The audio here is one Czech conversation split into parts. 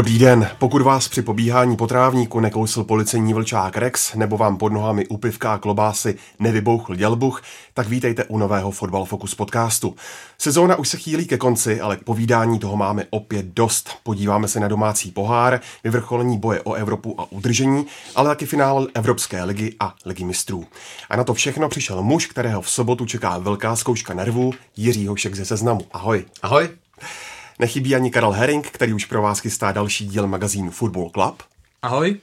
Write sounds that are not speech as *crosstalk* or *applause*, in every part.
Dobrý den, pokud vás při pobíhání po trávníku nekousl policejní vlčák Rex nebo vám pod nohami u pivka a klobásy nevybouchl dělbuch, tak vítejte u nového Fotbal Focus podcastu. Sezóna už se chýlí ke konci, ale k povídání toho máme opět dost. Podíváme se na domácí pohár, vyvrcholení boje o Evropu a udržení, ale taky finále Evropské ligy a ligy mistrů. A na to všechno přišel muž, kterého v sobotu čeká velká zkouška nervů, Jiří Hošek ze Seznamu. Ahoj. Ahoj. Nechybí ani Karel Herring, který už pro vás chystá další díl magazínu Football Club. Ahoj.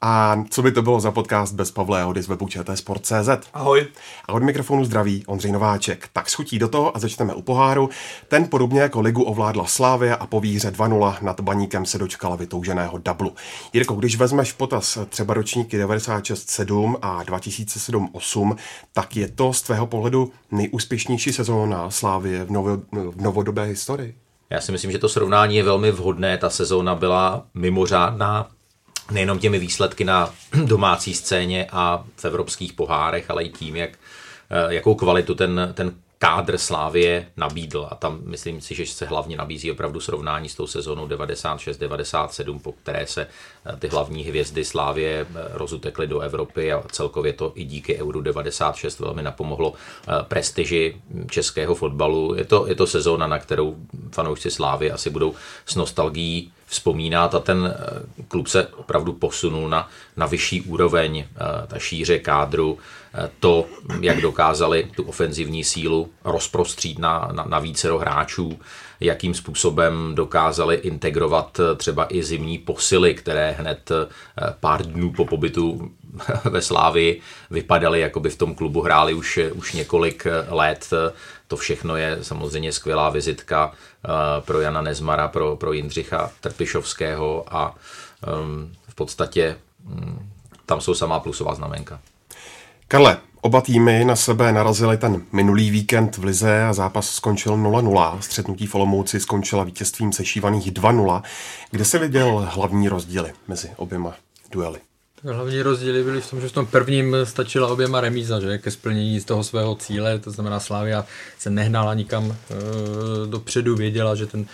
A co by to bylo za podcast bez Pavla Jahody z webu Sport.cz? Ahoj. A od mikrofonu zdraví Ondřej Nováček. Tak schutí do toho a začneme u poháru. Ten podobně jako ligu ovládla Slávia a po výhře 2-0 nad baníkem se dočkala vytouženého dublu. Jirko, když vezmeš potaz třeba ročníky 96-7 a 2007-8, tak je to z tvého pohledu nejúspěšnější sezóna Slávie v, novo, v novodobé historii? Já si myslím, že to srovnání je velmi vhodné. Ta sezóna byla mimořádná nejenom těmi výsledky na *clears throat* domácí scéně a v evropských pohárech, ale i tím, jak, eh, jakou kvalitu ten, ten kádr Slávie nabídl a tam myslím si, že se hlavně nabízí opravdu srovnání s tou sezónou 96-97, po které se eh, ty hlavní hvězdy Slávie eh, rozutekly do Evropy a celkově to i díky Euro 96 velmi napomohlo eh, prestiži českého fotbalu. Je to, je to sezóna, na kterou fanoušci Slávy asi budou s nostalgií vzpomínat a ten klub se opravdu posunul na, na vyšší úroveň, ta šíře kádru, to, jak dokázali tu ofenzivní sílu rozprostřít na, na, na vícero hráčů, jakým způsobem dokázali integrovat třeba i zimní posily, které hned eh, pár dnů po pobytu *laughs* ve Slávii vypadaly, jako by v tom klubu hráli už, už několik let. To všechno je samozřejmě skvělá vizitka eh, pro Jana Nezmara, pro, pro Jindřicha Trpišovského a um, v podstatě um, tam jsou samá plusová znamenka. Karle, oba týmy na sebe narazili ten minulý víkend v Lize a zápas skončil 0-0. Střetnutí v Olomouci skončila vítězstvím sešívaných 2-0. Kde se viděl hlavní rozdíly mezi oběma duely? Hlavní rozdíly byly v tom, že v tom prvním stačila oběma remíza, že ke splnění z toho svého cíle, to znamená Slávia se nehnala nikam e, dopředu, věděla, že ten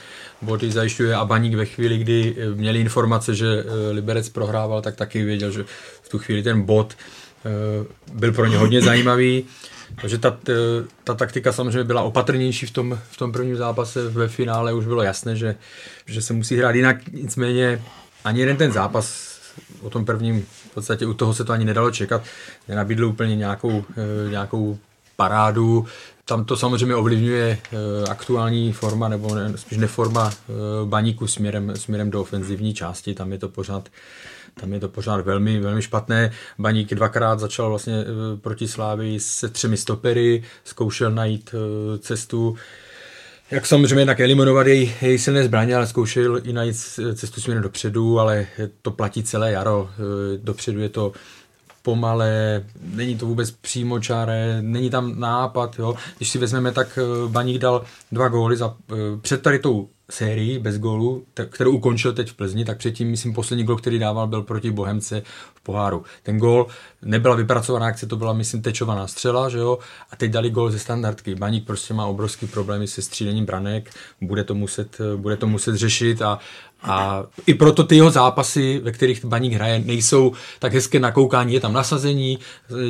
bod zajišťuje a Baník ve chvíli, kdy měli informace, že e, Liberec prohrával, tak taky věděl, že v tu chvíli ten bod Eh, byl pro ně hodně zajímavý. Takže ta, ta taktika samozřejmě byla opatrnější v tom, v tom prvním zápase. Ve finále už bylo jasné, že, že se musí hrát jinak. Nicméně ani jeden ten zápas o tom prvním, v podstatě u toho se to ani nedalo čekat, nenabídl úplně nějakou, eh, nějakou parádu. Tam to samozřejmě ovlivňuje eh, aktuální forma, nebo ne, spíš neforma baníku směrem, směrem do ofenzivní části. Tam je to pořád tam je to pořád velmi, velmi špatné. Baník dvakrát začal vlastně eh, proti Slávii se třemi stopery, zkoušel najít eh, cestu, jak samozřejmě jednak eliminovat její, její silné zbraně, ale zkoušel i najít cestu směrem dopředu, ale to platí celé jaro. Eh, dopředu je to pomalé, není to vůbec přímočaré, není tam nápad. Jo. Když si vezmeme, tak Baník dal dva góly za, před tady tou sérii bez gólu, kterou ukončil teď v Plzni, tak předtím, myslím, poslední gol, který dával, byl proti Bohemce poháru. Ten gol nebyla vypracovaná akce, to byla, myslím, tečovaná střela, že jo, a teď dali gol ze standardky. Baník prostě má obrovský problémy se střílením branek, bude to muset, bude to muset řešit a, a i proto ty jeho zápasy, ve kterých Baník hraje, nejsou tak hezké na koukání. Je tam nasazení,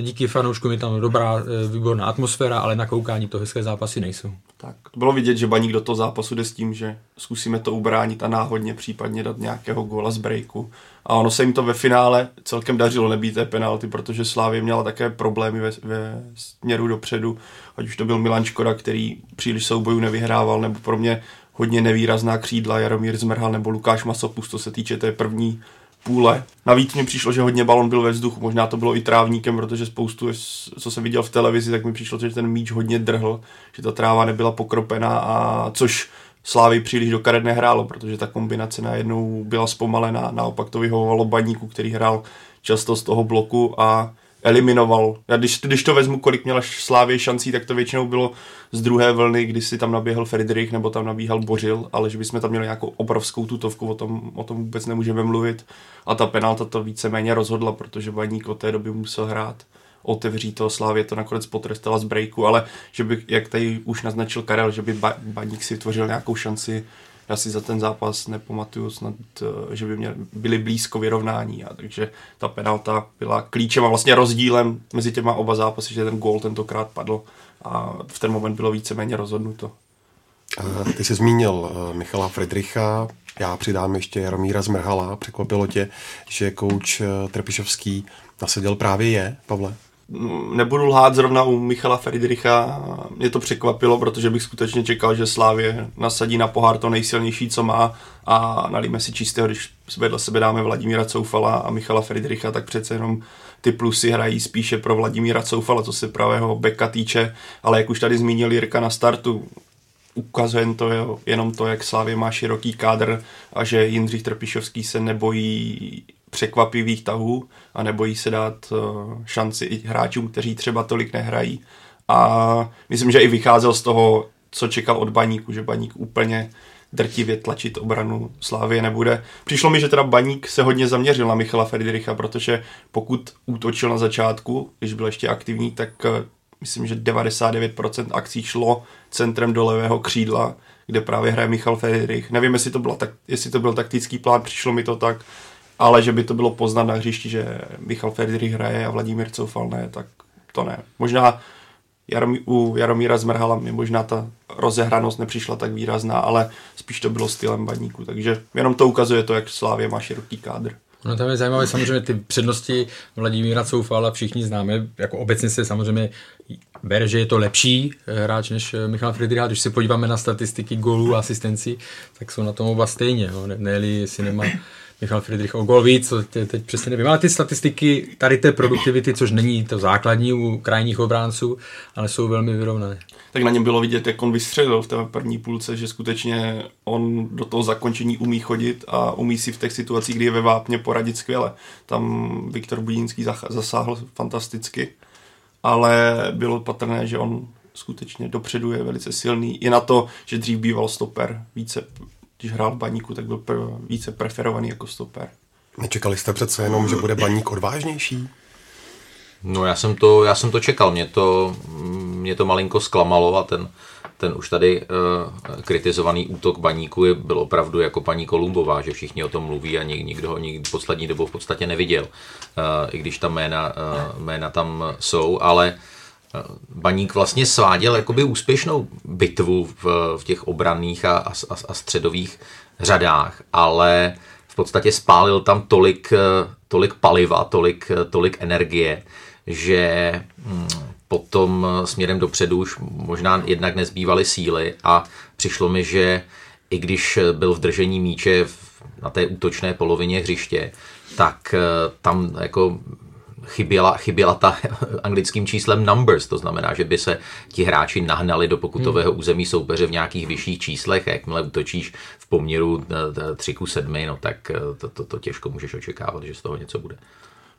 díky fanouškům je tam dobrá, eh, výborná atmosféra, ale na koukání to hezké zápasy nejsou. Tak, bylo vidět, že Baník do toho zápasu jde s tím, že zkusíme to ubránit a náhodně případně dát nějakého góla z breaku. A ono se jim to ve finále celkem dařilo nebýt té penalty, protože Slávě měla také problémy ve, ve směru dopředu, ať už to byl Milan Škoda, který příliš soubojů nevyhrával, nebo pro mě hodně nevýrazná křídla Jaromír Zmrhal nebo Lukáš Masopust, co se týče té první půle. Navíc mi přišlo, že hodně balon byl ve vzduchu, možná to bylo i trávníkem, protože spoustu, co jsem viděl v televizi, tak mi přišlo, že ten míč hodně drhl, že ta tráva nebyla pokropená a což Slávy příliš do karet nehrálo, protože ta kombinace najednou byla zpomalená, naopak to vyhovovalo baníku, který hrál často z toho bloku a eliminoval. Já když, když to vezmu, kolik měla Slávě šancí, tak to většinou bylo z druhé vlny, kdy si tam naběhl Friedrich nebo tam nabíhal Bořil, ale že bychom tam měli nějakou obrovskou tutovku, o tom, o tom vůbec nemůžeme mluvit. A ta penalta to víceméně rozhodla, protože Baník od té doby musel hrát otevří to Slávě to nakonec potrestala z breaku, ale že by, jak tady už naznačil Karel, že by ba- Baník si vytvořil nějakou šanci, já si za ten zápas nepamatuju snad, eh, že by měli, byli blízko vyrovnání, a takže ta penalta byla klíčem a vlastně rozdílem mezi těma oba zápasy, že ten gól tentokrát padl a v ten moment bylo víceméně rozhodnuto. Ty jsi zmínil eh, Michala Friedricha, já přidám ještě Jaromíra Zmrhala. Překvapilo tě, že kouč eh, Trpišovský nasadil právě je, Pavle? Nebudu lhát zrovna u Michala Friedricha, mě to překvapilo, protože bych skutečně čekal, že Slávě nasadí na pohár to nejsilnější, co má. A nalíme si čistého, když vedle sebe dáme Vladimíra Coufala a Michala Friedricha, tak přece jenom ty plusy hrají spíše pro Vladimíra Coufala, co se pravého beka týče, ale jak už tady zmínil Jirka na startu, ukazuje to jenom to, jak Slávě má široký kádr a že Jindřich Trpišovský se nebojí překvapivých tahů a nebojí se dát eh, šanci i hráčům, kteří třeba tolik nehrají. A myslím, že i vycházel z toho, co čekal od Baníku, že Baník úplně drtivě tlačit obranu Slávě nebude. Přišlo mi, že teda Baník se hodně zaměřil na Michala Friedricha, protože pokud útočil na začátku, když byl ještě aktivní, tak eh, myslím, že 99% akcí šlo centrem do levého křídla, kde právě hraje Michal Friedrich. Nevím, jestli to, byla jestli to byl taktický plán, přišlo mi to tak, ale že by to bylo poznat na hřišti, že Michal Friedrich hraje a Vladimír Coufal ne, tak to ne. Možná Jaromí, u Jaromíra Zmrhala mi možná ta rozehranost nepřišla tak výrazná, ale spíš to bylo stylem baníku, takže jenom to ukazuje to, jak Slávě má široký kádr. No tam je zajímavé samozřejmě ty přednosti Vladimíra Coufala všichni známe, jako obecně se samozřejmě bere, že je to lepší hráč než Michal Friedrich, když se podíváme na statistiky gólů a asistencí, tak jsou na tom oba stejně, ne, ne jestli nemá Michal Friedrich o gol víc, co teď přesně nevím. Ale ty statistiky tady té produktivity, což není to základní u krajních obránců, ale jsou velmi vyrovnané. Tak na něm bylo vidět, jak on vystřelil v té první půlce, že skutečně on do toho zakončení umí chodit a umí si v těch situacích, kdy je ve vápně, poradit skvěle. Tam Viktor Budínský zasáhl fantasticky, ale bylo patrné, že on skutečně dopředu je velice silný. I na to, že dřív býval stoper, více když hrál v baníku, tak byl pr- více preferovaný jako stoper. Nečekali jste přece jenom, že bude baník odvážnější? No já jsem to, já jsem to čekal, mě to, mě to malinko zklamalo a ten, ten už tady uh, kritizovaný útok baníku je, byl opravdu jako paní Kolumbová, že všichni o tom mluví a nik, nikdo ho nikdy poslední dobou v podstatě neviděl, uh, i když ta jména, uh, jména tam jsou, ale uh, Baník vlastně sváděl jakoby úspěšnou bitvu v, v těch obranných a, a, a středových řadách, ale v podstatě spálil tam tolik, tolik paliva, tolik, tolik energie, že hm, potom směrem dopředu už možná jednak nezbývaly síly a přišlo mi, že i když byl v držení míče na té útočné polovině hřiště, tak tam jako chyběla, chyběla ta *laughs* anglickým číslem numbers, to znamená, že by se ti hráči nahnali do pokutového hmm. území soupeře v nějakých vyšších číslech, jakmile útočíš v poměru 3 eh, ku 7, no tak eh, to, to, to těžko můžeš očekávat, že z toho něco bude.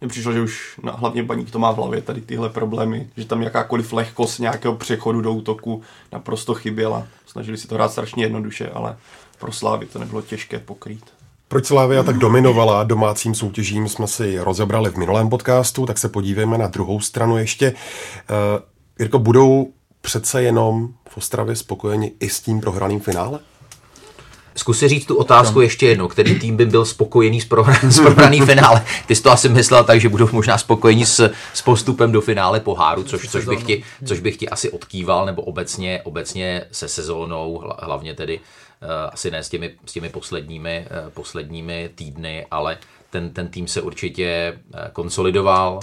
Mně přišlo, že už na, hlavně baník to má v hlavě tady tyhle problémy, že tam jakákoliv lehkost nějakého přechodu do útoku naprosto chyběla. Snažili si to hrát strašně jednoduše, ale pro Slávy to nebylo těžké pokrýt. Proč Slávia tak dominovala domácím soutěžím, jsme si rozebrali v minulém podcastu, tak se podívejme na druhou stranu ještě. Uh, Jirko, budou přece jenom v Ostravě spokojeni i s tím prohraným finále? Zkus si říct tu otázku ještě jednou, který tým by byl spokojený s, prohran, s prohraný *laughs* finále. Ty jsi to asi myslel tak, že budou možná spokojení s, s postupem do finále poháru, což, což, bych ti, což bych ti asi odkýval, nebo obecně, obecně se sezónou, hlavně tedy Eh, asi ne s těmi, s těmi posledními, eh, posledními týdny, ale ten, ten tým se určitě eh, konsolidoval.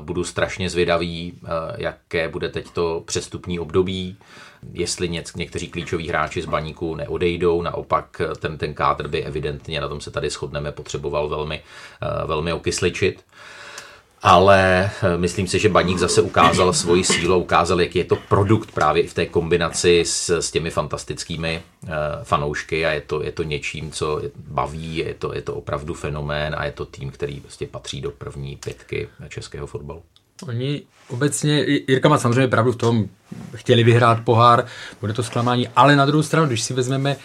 Budu strašně zvědavý, jaké bude teď to přestupní období, jestli něc, někteří klíčoví hráči z baníku neodejdou, naopak ten, ten kádr by evidentně, na tom se tady shodneme, potřeboval velmi, velmi okysličit. Ale eh, myslím si, že Baník zase ukázal svoji sílu, ukázal, jaký je to produkt právě i v té kombinaci s, s těmi fantastickými uh, fanoušky a je to, je to něčím, co baví, je to, je to opravdu fenomén a je to tým, který prostě patří do první pětky českého fotbalu. Oni obecně, Jirka má samozřejmě pravdu v tom, chtěli vyhrát pohár, bude to zklamání, ale na druhou stranu, když si vezmeme,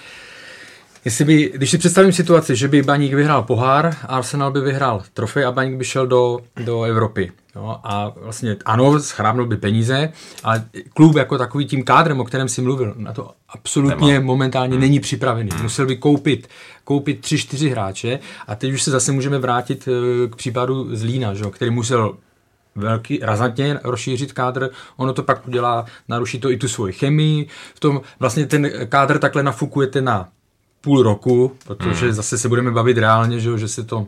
jestli by, když si představím situaci, že by Baník vyhrál pohár, Arsenal by vyhrál trofej a Baník by šel do, do Evropy. Jo, a vlastně ano, schrábnul by peníze, ale klub jako takový tím kádrem, o kterém si mluvil, na to absolutně Nemá. momentálně hmm. není připravený. Musel by koupit, koupit tři, čtyři hráče a teď už se zase můžeme vrátit eh, k případu Zlína, že, který musel velký, razantně rozšířit kádr, ono to pak udělá, naruší to i tu svoji chemii, v tom vlastně ten kádr takhle nafukujete na půl roku, protože hmm. zase se budeme bavit reálně, že, že se to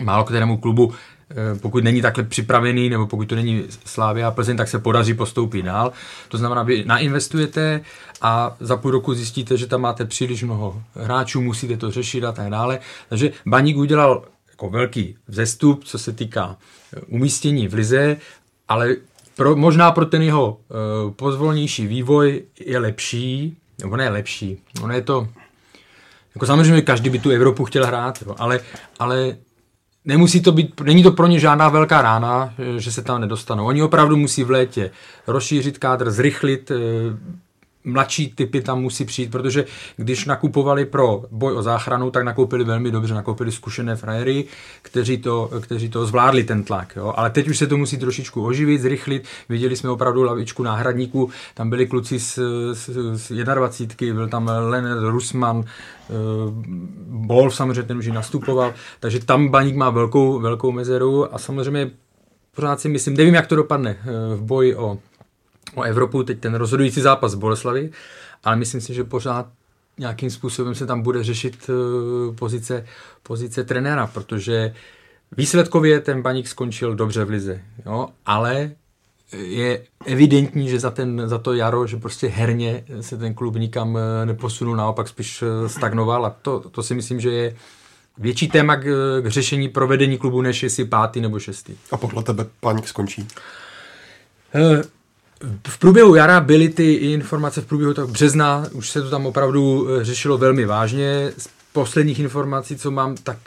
málo kterému klubu eh, pokud není takhle připravený, nebo pokud to není Slávia a Plzeň, tak se podaří postoupit dál. To znamená, vy nainvestujete a za půl roku zjistíte, že tam máte příliš mnoho hráčů, musíte to řešit a tak dále. Takže Baník udělal jako velký vzestup, co se týká eh, umístění v lize, ale pro, možná pro ten jeho uh, pozvolnější vývoj je lepší, nebo ne lepší, ono je to, jako samozřejmě každý by tu Evropu chtěl hrát, jo, ale, ale nemusí to být, není to pro ně žádná velká rána, eh, že se tam nedostanou. Oni opravdu musí v létě rozšířit kádr, zrychlit, mladší typy tam musí přijít, protože když nakupovali pro boj o záchranu, tak nakoupili velmi dobře, nakoupili zkušené frajery, kteří to, kteří to zvládli ten tlak. Jo? Ale teď už se to musí trošičku oživit, zrychlit. Viděli jsme opravdu lavičku náhradníků, tam byli kluci z, z, z 21, byl tam Leonard Rusman, uh, Bol samozřejmě ten už nastupoval, takže tam Baník má velkou, velkou mezeru a samozřejmě pořád si myslím, nevím, jak to dopadne eh, v boji o o Evropu, teď ten rozhodující zápas v Boleslavi, ale myslím si, že pořád nějakým způsobem se tam bude řešit uh, pozice, pozice trenéra, protože výsledkově ten baník skončil dobře v lize, jo, ale je evidentní, že za, ten, za to jaro, že prostě herně se ten klub nikam eh, neposunul, naopak spíš eh, stagnoval a to, to si myslím, že je větší téma k, k řešení provedení klubu, než jestli pátý nebo šestý. A podle tebe paník skončí? V průběhu jara byly ty informace v průběhu tak března, už se to tam opravdu eh, řešilo velmi vážně. Z posledních informací, co mám, tak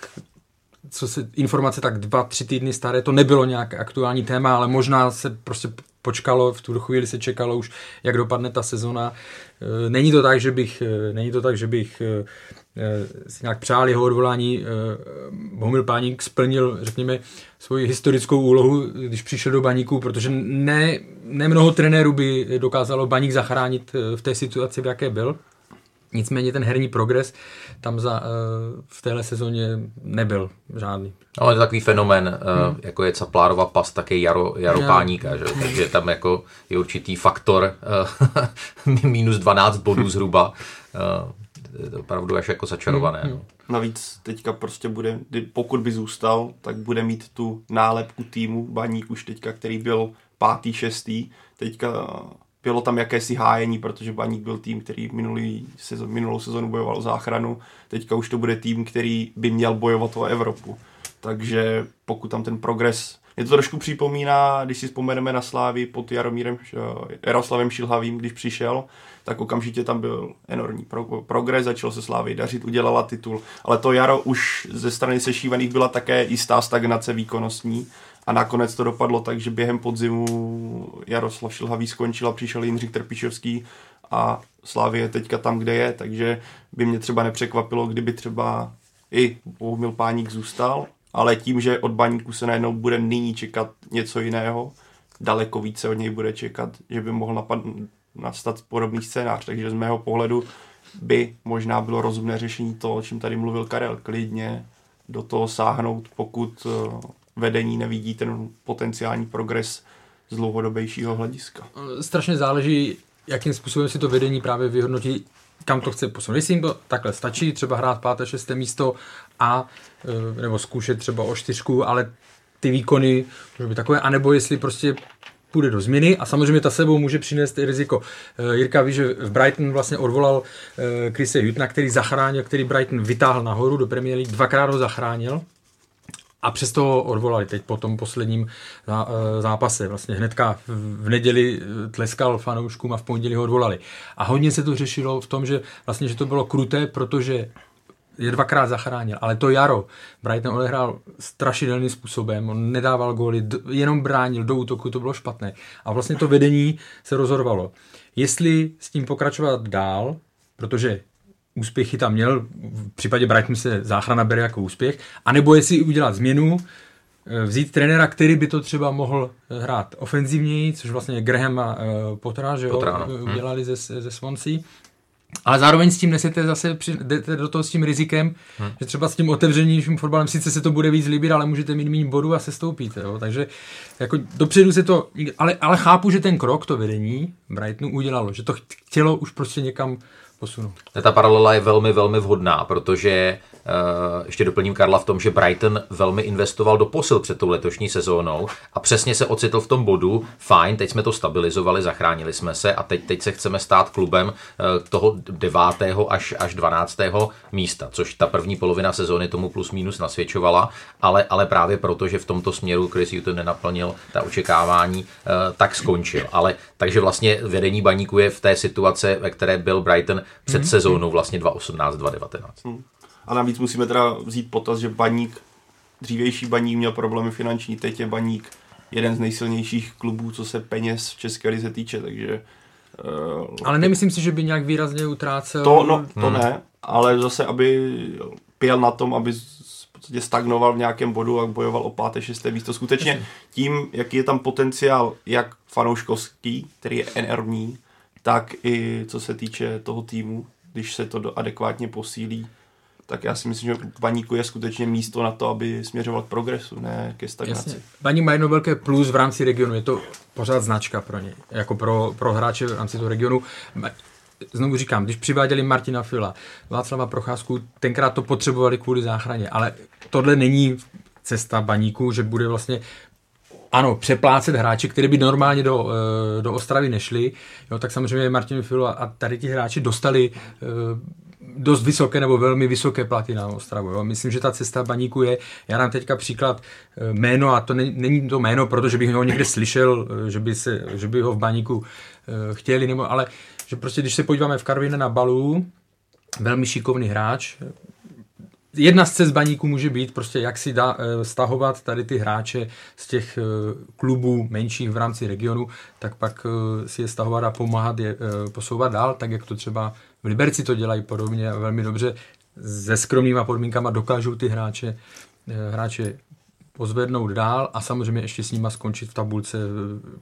co se informace tak dva, tři týdny staré, to nebylo nějak aktuální téma, ale možná se prostě počkalo, v tu chvíli se čekalo už, jak dopadne ta sezona. Eh, není to tak, že bych, eh, není to tak, že bych si nějak přál jeho odvolání. Bohumil Páník splnil, řekněme, svoji historickou úlohu, když přišel do baníku, protože ne, ne mnoho trenérů by dokázalo baník zachránit v té situaci, v jaké byl. Nicméně ten herní progres tam za, v téhle sezóně nebyl žádný. Ale je takový fenomén, hmm. jako je Caplárova pas, také Jaro, Jaro Já. Páníka, že? takže tam jako je určitý faktor *laughs* minus 12 bodů zhruba je opravdu až jako začarované. Hmm. No. Navíc teďka prostě bude, pokud by zůstal, tak bude mít tu nálepku týmu Baník už teďka, který byl pátý, šestý. Teďka bylo tam jakési hájení, protože Baník byl tým, který minulý sezon, minulou sezonu bojoval o záchranu. Teďka už to bude tým, který by měl bojovat o Evropu. Takže pokud tam ten progres mě to trošku připomíná, když si vzpomeneme na Slávy pod Jaromírem, Jaroslavem Šilhavým, když přišel, tak okamžitě tam byl enormní pro, progres, začalo se Slávy dařit, udělala titul, ale to jaro už ze strany sešívaných byla také jistá stagnace výkonnostní a nakonec to dopadlo tak, že během podzimu Jaroslav Šilhavý skončil a přišel Jindřich Trpišovský a Slávy je teďka tam, kde je, takže by mě třeba nepřekvapilo, kdyby třeba i Bohumil Páník zůstal, ale tím, že od baníku se najednou bude nyní čekat něco jiného, daleko více od něj bude čekat, že by mohl napad, nastat podobný scénář. Takže z mého pohledu by možná bylo rozumné řešení to, o čem tady mluvil Karel, klidně do toho sáhnout, pokud eh, vedení nevidí ten potenciální progres z dlouhodobějšího hlediska. Strašně záleží, jakým způsobem si to vedení právě vyhodnotí, kam to chce posunout. Jestli jim to takhle stačí, třeba hrát páté, šesté místo a nebo zkoušet třeba o čtyřku, ale ty výkony může být takové, anebo jestli prostě půjde do změny a samozřejmě ta sebou může přinést i riziko. Eh, Jirka ví, že v Brighton vlastně odvolal Krise eh, Hutna, který zachránil, který Brighton vytáhl nahoru do Premier League, dvakrát ho zachránil A přesto ho odvolali teď po tom posledním zápase. Vlastně hnedka v neděli tleskal fanouškům a v pondělí ho odvolali. A hodně se to řešilo v tom, že vlastně, že to bylo kruté, protože je dvakrát zachránil, ale to jaro Brighton odehrál strašidelným způsobem, on nedával góly, jenom bránil do útoku, to bylo špatné. A vlastně to vedení se rozhodovalo, jestli s tím pokračovat dál, protože úspěchy tam měl, v případě Brighton se záchrana bere jako úspěch, anebo jestli udělat změnu, eh, vzít trenéra, který by to třeba mohl hrát ofenzivněji, což vlastně Graham a uh, Pottera, že Pottera, no. Eh, udělali hmm. ze, ze Swansea. Ale zároveň s tím nesete zase, při, jdete do toho s tím rizikem, hmm. že třeba s tím otevřenějším fotbalem sice se to bude víc líbit, ale můžete mít méně bodů a se stoupíte. Jo? Takže jako dopředu se to, ale, ale chápu, že ten krok, to vedení Brightonu udělalo, že to chtělo už prostě někam posunout. Ta paralela je velmi, velmi vhodná, protože ještě doplním Karla v tom, že Brighton velmi investoval do posil před tou letošní sezónou a přesně se ocitl v tom bodu, fajn, teď jsme to stabilizovali, zachránili jsme se a teď, teď se chceme stát klubem uh, toho 9. až, až 12. místa, což ta první polovina sezóny tomu plus minus nasvědčovala, ale, ale právě proto, že v tomto směru Chris Hutton nenaplnil ta očekávání, uh, tak skončil. Ale takže vlastně vedení baníku je v té situace, ve které byl Brighton před mm-hmm. sezónou vlastně 2018-2019. Mm. A navíc musíme teda vzít potaz, že baník, dřívější baník měl problémy finanční, teď je baník jeden z nejsilnějších klubů, co se peněz v České lize týče, takže... Uh, ale nemyslím si, že by nějak výrazně utrácel. To, no, to hmm. ne, ale zase, aby pěl na tom, aby v podstatě stagnoval v nějakém bodu a bojoval o páté, šesté místo. Skutečně tím, jaký je tam potenciál, jak fanouškovský, který je enormní, tak i co se týče toho týmu, když se to adekvátně posílí, tak já si myslím, že Baníku je skutečně místo na to, aby směřoval k progresu, ne ke stagnaci. Baník má jedno velké plus v rámci regionu, je to pořád značka pro ně, jako pro, pro hráče v rámci toho regionu. Znovu říkám, když přiváděli Martina Fila, Václava Procházku, tenkrát to potřebovali kvůli záchraně, ale tohle není cesta baníku, že bude vlastně ano, přeplácet hráči, kteří by normálně do, eh, do Ostravy nešli, jo, tak samozřejmě Martin Filo a tady ti hráči dostali eh, dost vysoké nebo velmi vysoké platy na Ostravu. Jo. Myslím, že ta cesta baníku je, já dám teďka příklad eh, jméno, a to není, není to jméno, protože bych ho někde slyšel, eh, že by, se, že by ho v baníku eh, chtěli, nebo, ale že prostě když se podíváme v Karvine na balu, velmi šikovný hráč, jedna z cest baníku může být prostě, jak si dá, stahovat tady ty hráče z těch klubů menších v rámci regionu, tak pak si je stahovat a pomáhat je posouvat dál, tak jak to třeba v Liberci to dělají podobně a velmi dobře. Se skromnýma podmínkama dokážou ty hráče, eh, hráče pozvednout dál a samozřejmě ještě s nima skončit v tabulce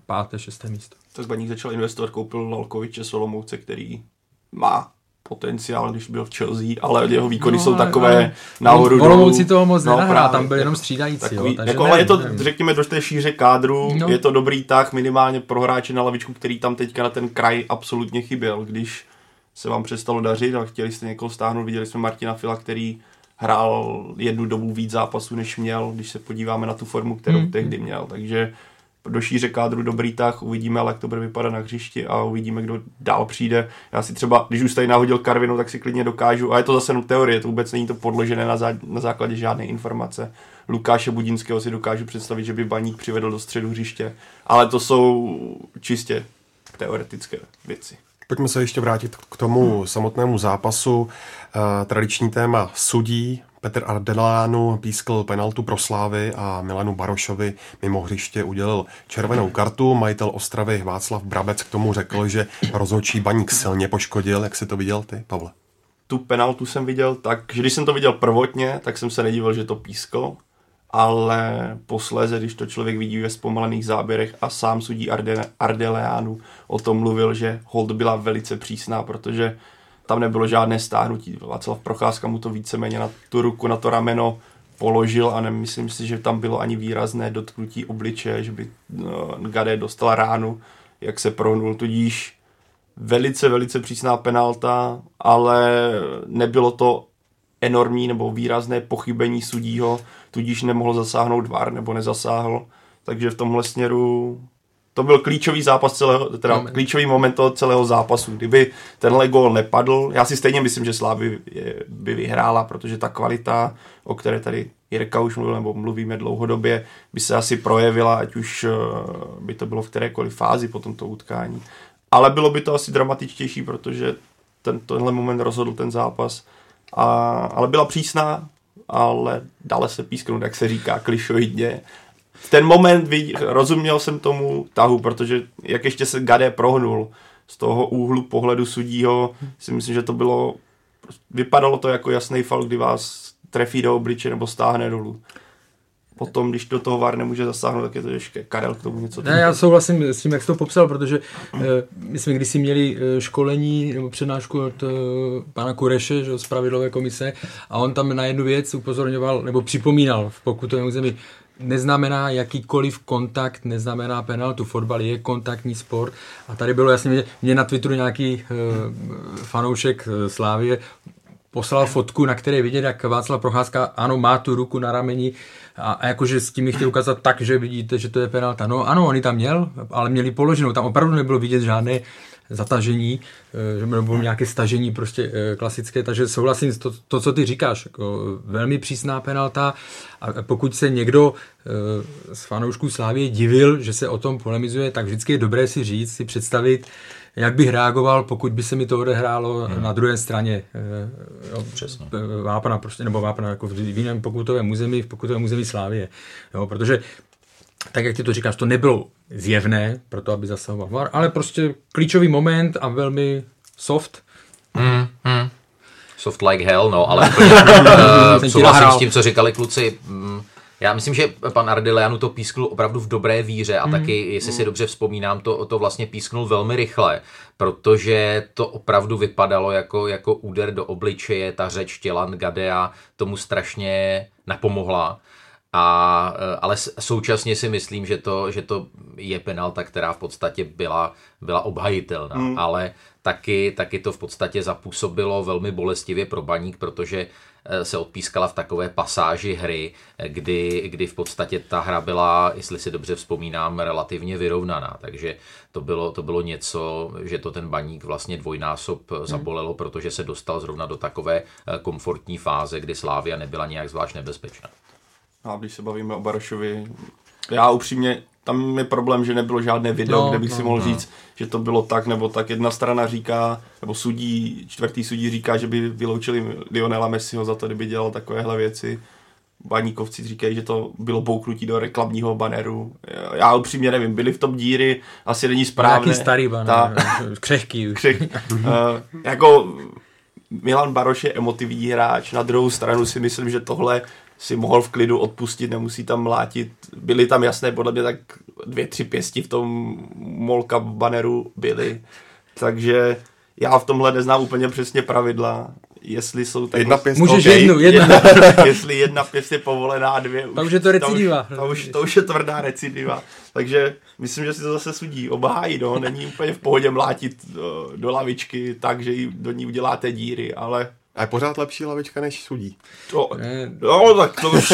páté, šesté místo. Tak Baník začal investovat, koupil Lalkoviče Solomouce, který má potenciál, když byl v Chelsea, ale jeho výkony no, jsou takové nahoru Olomouci toho moc no, nenahrá, tam byl jenom střídající. Takový, jo, takže jako, nevím, ale je to, nevím. řekněme, do té šíře kádru, no. je to dobrý tah minimálně pro hráče na lavičku, který tam teďka na ten kraj absolutně chyběl, když se vám přestalo dařit a chtěli jste někoho stáhnout. Viděli jsme Martina Fila, který hrál jednu dobu víc zápasů, než měl, když se podíváme na tu formu, kterou mm. tehdy měl. Takže do šíře kádru dobrý tah, uvidíme, jak to bude vypadat na hřišti a uvidíme, kdo dál přijde. Já si třeba, když už tady nahodil Karvinu, tak si klidně dokážu, a je to zase jenom teorie, to vůbec není to podložené na, zá, na základě žádné informace. Lukáše Budinského si dokážu představit, že by baník přivedl do středu hřiště, ale to jsou čistě teoretické věci. Pojďme se ještě vrátit k tomu hmm. samotnému zápasu. Uh, tradiční téma sudí. Petr Ardelánu pískl penaltu pro Slávy a Milanu Barošovi mimo hřiště udělil červenou kartu. Majitel Ostravy Václav Brabec k tomu řekl, že rozhodčí baník silně poškodil. Jak si to viděl ty, Pavle? Tu penaltu jsem viděl tak, že když jsem to viděl prvotně, tak jsem se nedíval, že to pískl ale posléze, když to člověk vidí ve zpomalených záběrech a sám sudí Arde, Ardeleánu o tom mluvil, že hold byla velice přísná, protože tam nebylo žádné stáhnutí. Václav Procházka mu to víceméně na tu ruku, na to rameno položil a nemyslím si, že tam bylo ani výrazné dotknutí obliče, že by no, Gade dostal ránu, jak se prohnul, tudíž velice, velice přísná penalta, ale nebylo to enormní nebo výrazné pochybení sudího, tudíž nemohl zasáhnout VAR nebo nezasáhl. Takže v tomhle směru to byl klíčový zápas celého, teda moment. klíčový moment toho celého zápasu. Kdyby tenhle gól nepadl, já si stejně myslím, že Slávy by vyhrála, protože ta kvalita, o které tady Jirka už mluvil, nebo mluvíme dlouhodobě, by se asi projevila, ať už eh, by to bylo v kterékoliv fázi po tomto utkání. Ale bylo by to asi dramatičtější, protože ten, tenhle moment rozhodl ten zápas. A, ale byla přísná, ale dala se písknout, jak se říká, klišoidně. V ten moment vid, rozuměl jsem tomu tahu, protože jak ještě se Gade prohnul z toho úhlu pohledu sudího, si myslím, že to bylo, vypadalo to jako jasný fal, kdy vás trefí do obliče nebo stáhne dolů potom, když do toho VAR nemůže zasáhnout, tak je to těžké. Karel k tomu něco. Ne, já souhlasím s tím, jak to popsal, protože uh, my jsme kdysi měli uh, školení nebo přednášku od uh, pana Kureše že, z pravidlové komise a on tam na jednu věc upozorňoval nebo připomínal v pokutovém území, neznamená jakýkoliv kontakt, neznamená penaltu. Fotbal je kontaktní sport a tady bylo jasně, mě na Twitteru nějaký fanoušek Slávie poslal fotku, na které vidět, jak Václav Procházka, ano, má tu ruku na rameni a, a jakože s tím chtěl ukázat tak, že vidíte, že to je penalta. No ano, oni tam měl, ale měli položenou, tam opravdu nebylo vidět žádné zatažení, eh, že bylo nějaké stažení prostě eh, klasické, takže souhlasím s to, to, co ty říkáš, jako velmi přísná penalta. A pokud se někdo eh, z fanoušků Slávě divil, že se o tom polemizuje, tak vždycky je dobré si říct, si představit, jak bych reagoval, pokud by se mi to odehrálo hmm. na druhé straně eh, jo, Přesně. Vápna, prostě, nebo Vápna jako v jiném pokutovém území, v pokutovém území Slávie. Jo, protože tak jak ty to říkáš, to nebylo zjevné, proto aby zasahoval VAR, ale prostě klíčový moment a velmi soft. Hmm, hmm. Soft like hell, no, ale *laughs* úplně, uh, souhlasím s tím, co říkali kluci. Mm, já myslím, že pan Ardilianu to písknul opravdu v dobré víře a mm. taky, jestli si dobře vzpomínám, to, to vlastně písknul velmi rychle, protože to opravdu vypadalo jako, jako úder do obličeje, ta řeč Tělan Gadea tomu strašně napomohla. A, eh, ale současně si myslím, že to, že to je penalta, která v podstatě byla, byla obhajitelná, mm. ale taky, taky to v podstatě zapůsobilo velmi bolestivě pro baník, protože Eh, se odpískala v takové pasáži hry, eh, kdy, kdy v podstatě ta hra byla, jestli si dobře vzpomínám, relativně vyrovnaná. Takže to bylo, to bylo něco, že to ten baník vlastně dvojnásob hmm. zabolelo, protože se dostal zrovna do takové komfortní fáze, kdy Slávia nebyla nějak zvlášť nebezpečná. A když se bavíme o Barošovi, já upřímně tam je problém, že nebylo žádné video, no, kde bych no, si mohl no. říct, že to bylo tak nebo tak. Jedna strana říká, nebo sudí, čtvrtý sudí říká, že by vyloučili Lionela Messiho za to, kdyby dělal takovéhle věci. Baníkovci říkají, že to bylo bouknutí do reklamního baneru. Já upřímně nevím, byly v tom díry, asi není správné. Nějaký starý baner, ta, křehký. Křeh, uh, *laughs* jako Milan Baroš je emotivní hráč, na druhou stranu si myslím, že tohle si mohl v klidu odpustit, nemusí tam mlátit. Byly tam jasné, podle mě tak dvě, tři pěsti v tom molka baneru byly. Takže já v tomhle neznám úplně přesně pravidla. Jestli jsou tak... Jedna pěst, Můžeš okay. jednu, *laughs* jedna. jestli jedna pěst je povolená a dvě už... už je to recidiva. To už, to, už, to už je tvrdá recidiva. Takže myslím, že si to zase sudí. Obhájí, no. Není úplně v pohodě mlátit do, do lavičky tak, že do ní uděláte díry, ale a je pořád lepší lavička než sudí. To, no, tak to už...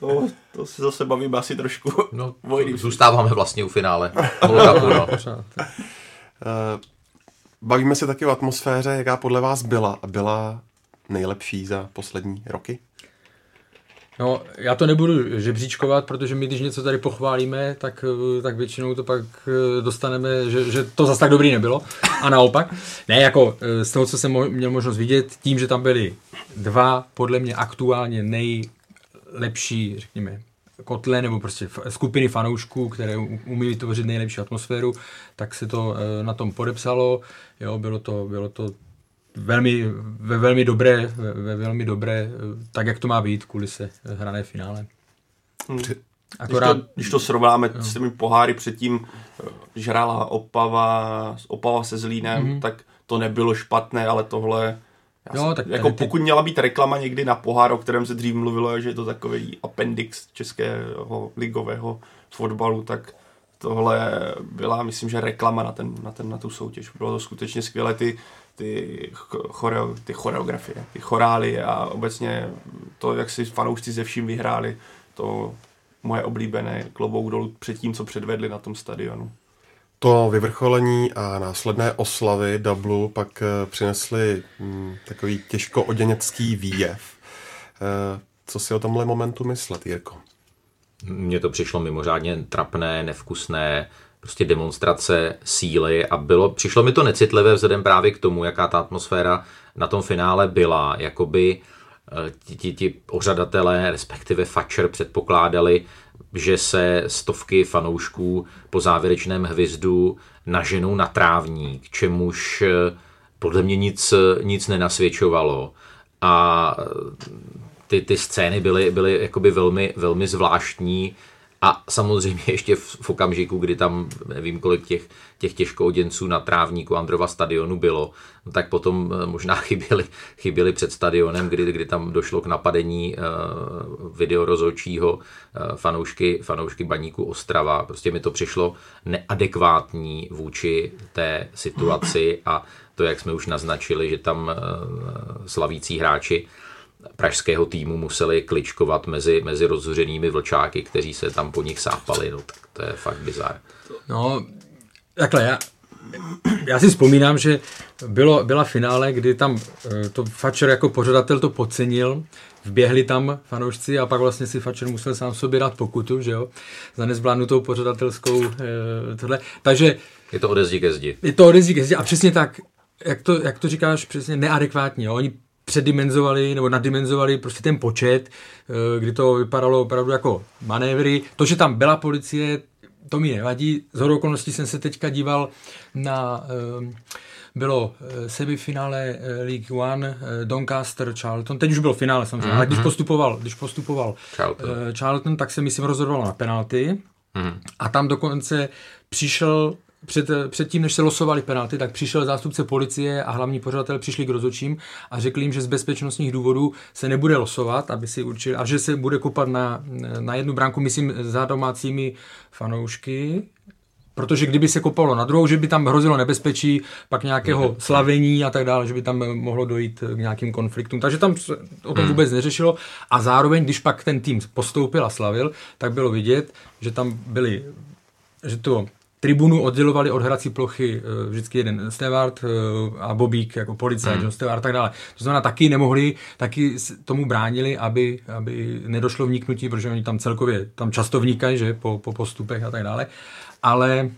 To, to si zase bavíme asi trošku. No, zůstáváme vlastně u finále. Kapu, *laughs* no. Eh, bavíme se taky o atmosféře, jaká podle vás byla a byla nejlepší za poslední roky? No, já to nebudu žebříčkovat, protože my, když něco tady pochválíme, tak, eh, tak většinou to pak eh, dostaneme, že, že to zase tak dobrý nebylo. A naopak, ne, jako eh, z toho, co jsem měl možnost vidět, tím, že tam byly dva, podle mě aktuálně nejlepší, řekněme, kotle nebo prostě skupiny fanoušků, které umí vytvořit nejlepší atmosféru, tak se to na tom podepsalo. Jo, bylo to, bylo to velmi, ve velmi dobré, ve, ve velmi dobré, tak jak to má být kvůli se hrané finále. Hmm. Akorát... Když, to, když to srovnáme jo. s těmi poháry předtím, když hrála Opava, Opava se Zlínem, mm-hmm. tak to nebylo špatné, ale tohle jo, tak jako ty... pokud měla být reklama někdy na pohár, o kterém se dřív mluvilo, že je to takový appendix českého ligového fotbalu, tak tohle byla, myslím, že reklama na, ten, na, ten, na tu soutěž. Bylo to skutečně skvělé. Ty ty, choreo, ty choreografie, ty chorály a obecně to, jak si fanoušci ze vším vyhráli, to moje oblíbené klobouk dolů před tím, co předvedli na tom stadionu. To vyvrcholení a následné oslavy Dublu pak eh, přinesly hm, takový těžko oděněcký výjev. Eh, Co si o tomhle momentu myslet, Jirko? Mně to přišlo mimořádně trapné, nevkusné, prostě demonstrace síly a bylo, přišlo mi to necitlivé vzhledem právě k tomu, jaká ta atmosféra na tom finále byla, jakoby eh, ti, ti, ti ořadatelé, respektive Fatcher předpokládali, že se stovky fanoušků po závěrečném hvizdu naženou na trávník, čemuž eh, podle mě nic, nic nenasvědčovalo. A ty, ty scény byly, byly jakoby velmi, velmi zvláštní a samozřejmě *laughs* ještě v, v okamžiku, kdy tam nevím, kolik těch, těch těžkooděnců na trávníku Androva stadionu bylo, no tak potom eh, možná *laughs* chyběli, chyběli před stadionem, kdy, kdy tam došlo k napadení uh, videorozhodčího uh, fanoušky, fanoušky baníku Ostrava. Prostě mi to přišlo neadekvátní vůči té situaci a to, jak jsme už naznačili, že tam uh, slavící hráči pražského týmu museli kličkovat mezi, mezi rozhořenými vlčáky, kteří se tam po nich sápali. No, tak to je fakt bizar. No, takhle, já, já si vzpomínám, že bylo, byla finále, kdy tam eh, to Fatcher jako pořadatel to podcenil, vběhli tam fanoušci a pak vlastně si Fatcher musel sám sobě dát pokutu, že jo, za nezvládnutou pořadatelskou eh, tohle. Takže je to ode zdi ke zdi. Je to ode zdi ke zdi a přesně tak, jak to, jak to říkáš, přesně neadekvátně. Jo? Oni předimenzovali nebo nadimenzovali prostě ten počet, eh, kdy to vypadalo opravdu jako manévry. To, že tam byla policie, to mi nevadí. Z hodou okolností jsem se teďka díval na eh, bylo eh, semifinále League One, Doncaster, Charlton, teď už bylo finále samozřejmě, mm-hmm. ale když mhm. postupoval, když postupoval Charlton. Charlton, tak se myslím rozhodoval na penalty mm-hmm. a tam dokonce přišel před, před tím, než se losovali penalty, tak přišel zástupce policie a hlavní pořadatel přišli k rozhodčím a řekli jim, že z bezpečnostních důvodů se nebude losovat, aby si určili, a že se bude kopat na, na jednu bránku, myslím, za domácími fanoušky, Protože kdyby se kopalo na druhou, že by tam hrozilo nebezpečí, pak nějakého mhm. slavení a tak dále, že by tam mohlo dojít k nějakým konfliktům. Takže tam se o tom mhm. vůbec neřešilo. A zároveň, když pak ten tým postoupil a slavil, tak bylo vidět, že tam byli, že to tribunu oddělovali od hrací plochy uh, vždycky jeden Stewart uh, a Bobík jako policajt, mm. John Stewart a tak dále. To znamená, taky nemohli, taky tomu bránili, aby, aby nedošlo vniknutí, protože oni tam celkově tam často vnikají, že, po, po postupech a tak dále. Ale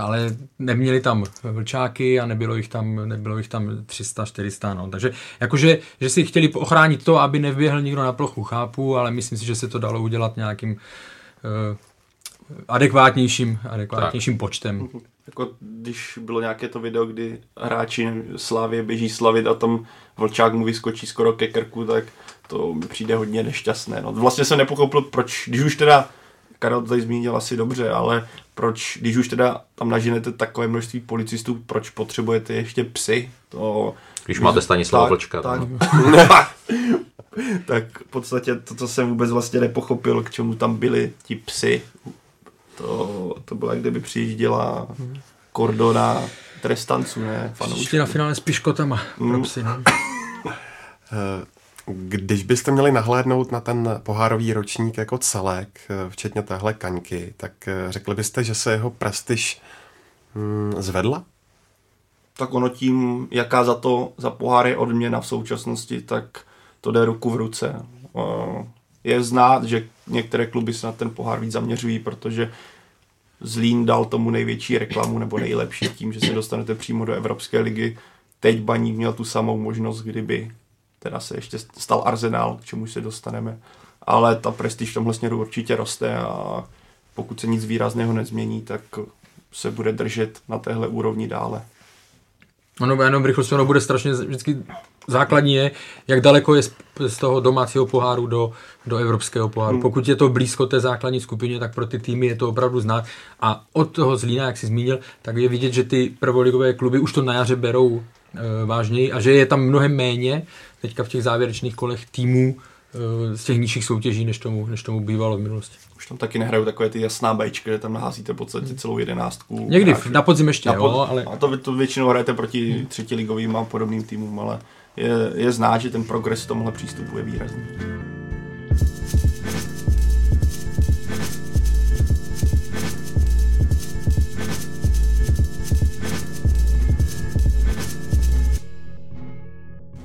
ale neměli tam vlčáky a nebylo jich tam, nebylo jich tam 300, 400, no. Takže jakože, že si chtěli ochránit to, aby nevběhl nikdo na plochu, chápu, ale myslím si, že se to dalo udělat nějakým uh, adekvátnějším, adekvátnějším tak. počtem. Jako když bylo nějaké to video, kdy hráči Slávě běží slavit a tam Vlčák mu vyskočí skoro ke krku, tak to mi přijde hodně nešťastné. No, vlastně jsem nepochopil, proč, když už teda Karel tady zmínil asi dobře, ale proč, když už teda tam naženete takové množství policistů, proč potřebujete ještě psy? To, když máte Stanislava Vlčka. Tak, *laughs* tak v podstatě to, co jsem vůbec vlastně nepochopil, k čemu tam byli ti psy to, to bylo, jak kdyby přijížděla kordona trestanců, ne? Fanoušků. na finále s piškotama. Mm. Když byste měli nahlédnout na ten pohárový ročník jako celek, včetně téhle kaňky, tak řekli byste, že se jeho prestiž hmm, zvedla? Tak ono tím, jaká za to za pohár je odměna v současnosti, tak to jde ruku v ruce je znát, že některé kluby se na ten pohár víc zaměřují, protože Zlín dal tomu největší reklamu nebo nejlepší tím, že se dostanete přímo do Evropské ligy. Teď Baník měl tu samou možnost, kdyby teda se ještě stal Arsenal, k čemu se dostaneme. Ale ta prestiž v tomhle směru určitě roste a pokud se nic výrazného nezmění, tak se bude držet na téhle úrovni dále. Ano, jenom rychlost ono bude strašně vždycky základní je, jak daleko je z, toho domácího poháru do, do evropského poháru. Hmm. Pokud je to blízko té základní skupině, tak pro ty týmy je to opravdu znát. A od toho Zlína, jak jsi zmínil, tak je vidět, že ty prvoligové kluby už to na jaře berou e, vážněji a že je tam mnohem méně teďka v těch závěrečných kolech týmů e, z těch nižších soutěží, než tomu, než tomu bývalo v minulosti. Už tam taky nehrajou takové ty jasná bajčky, že tam naházíte v podstatě celou jedenáctku. Někdy hráči. na podzim ještě, na pod, jo, ale... A to, to většinou hrajete proti hmm. třetiligovým a podobným týmům, ale je, je znát, že ten progres v tomhle přístupu je výrazný.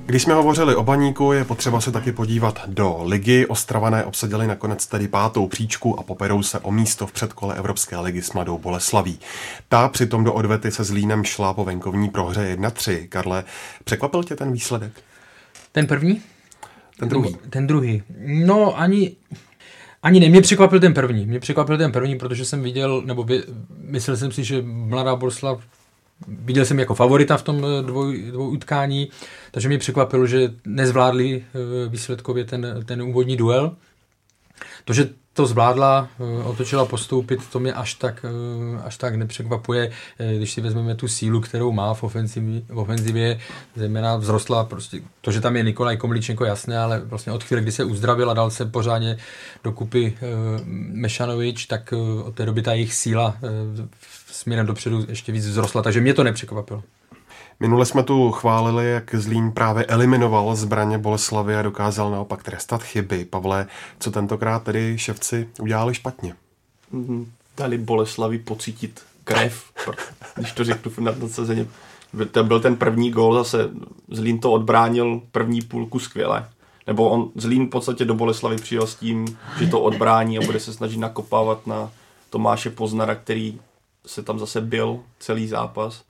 Když jsme hovořili o baníku, je potřeba se taky podívat do ligy. Ostravané obsadili nakonec tedy pátou příčku a poperou se o místo v předkole Evropské ligy s Mladou Boleslaví. Ta přitom do odvety se Zlínem šla po venkovní prohře 1-3. Karle, překvapil tě ten výsledek? Ten první? Ten druhý. Ten druhý. No, ani, ani ne, mě překvapil ten první. Mě překvapil ten první, protože jsem viděl, nebo by, myslel jsem si, že Mladá Boleslav viděl jsem jako favorita v tom eh, dvou, dvou utkání, takže mě překvapilo, že nezvládli eh, výsledkově ten, ten úvodní duel. To, že to zvládla, eh, otočila postoupit, to mě až tak, až tak nepřekvapuje, když si vezmeme tu sílu, kterou má v ofenzivě, v ofenzivě zejména vzrostla prostě, to, že tam je Nikolaj Komličenko jasné, ale vlastně od chvíle, kdy se uzdravil a dal se pořádně dokupy Mešanovič, tak od té doby ta jejich síla směrem dopředu ještě víc vzrostla, takže mě to nepřekvapilo. Minule jsme tu chválili, jak Zlín právě eliminoval zbraně Boleslavy a dokázal naopak trestat chyby. Pavle, co tentokrát tedy ševci udělali špatně? Mhm. Dali Boleslavi pocítit krev, když to řeknu na nasazeně. To byl ten první gól, zase Zlín to odbránil první půlku skvěle. Nebo on Zlín v podstatě do Boleslavy přijel s tím, že to odbrání a bude se snažit nakopávat na Tomáše Poznara, který se tam zase byl celý zápas.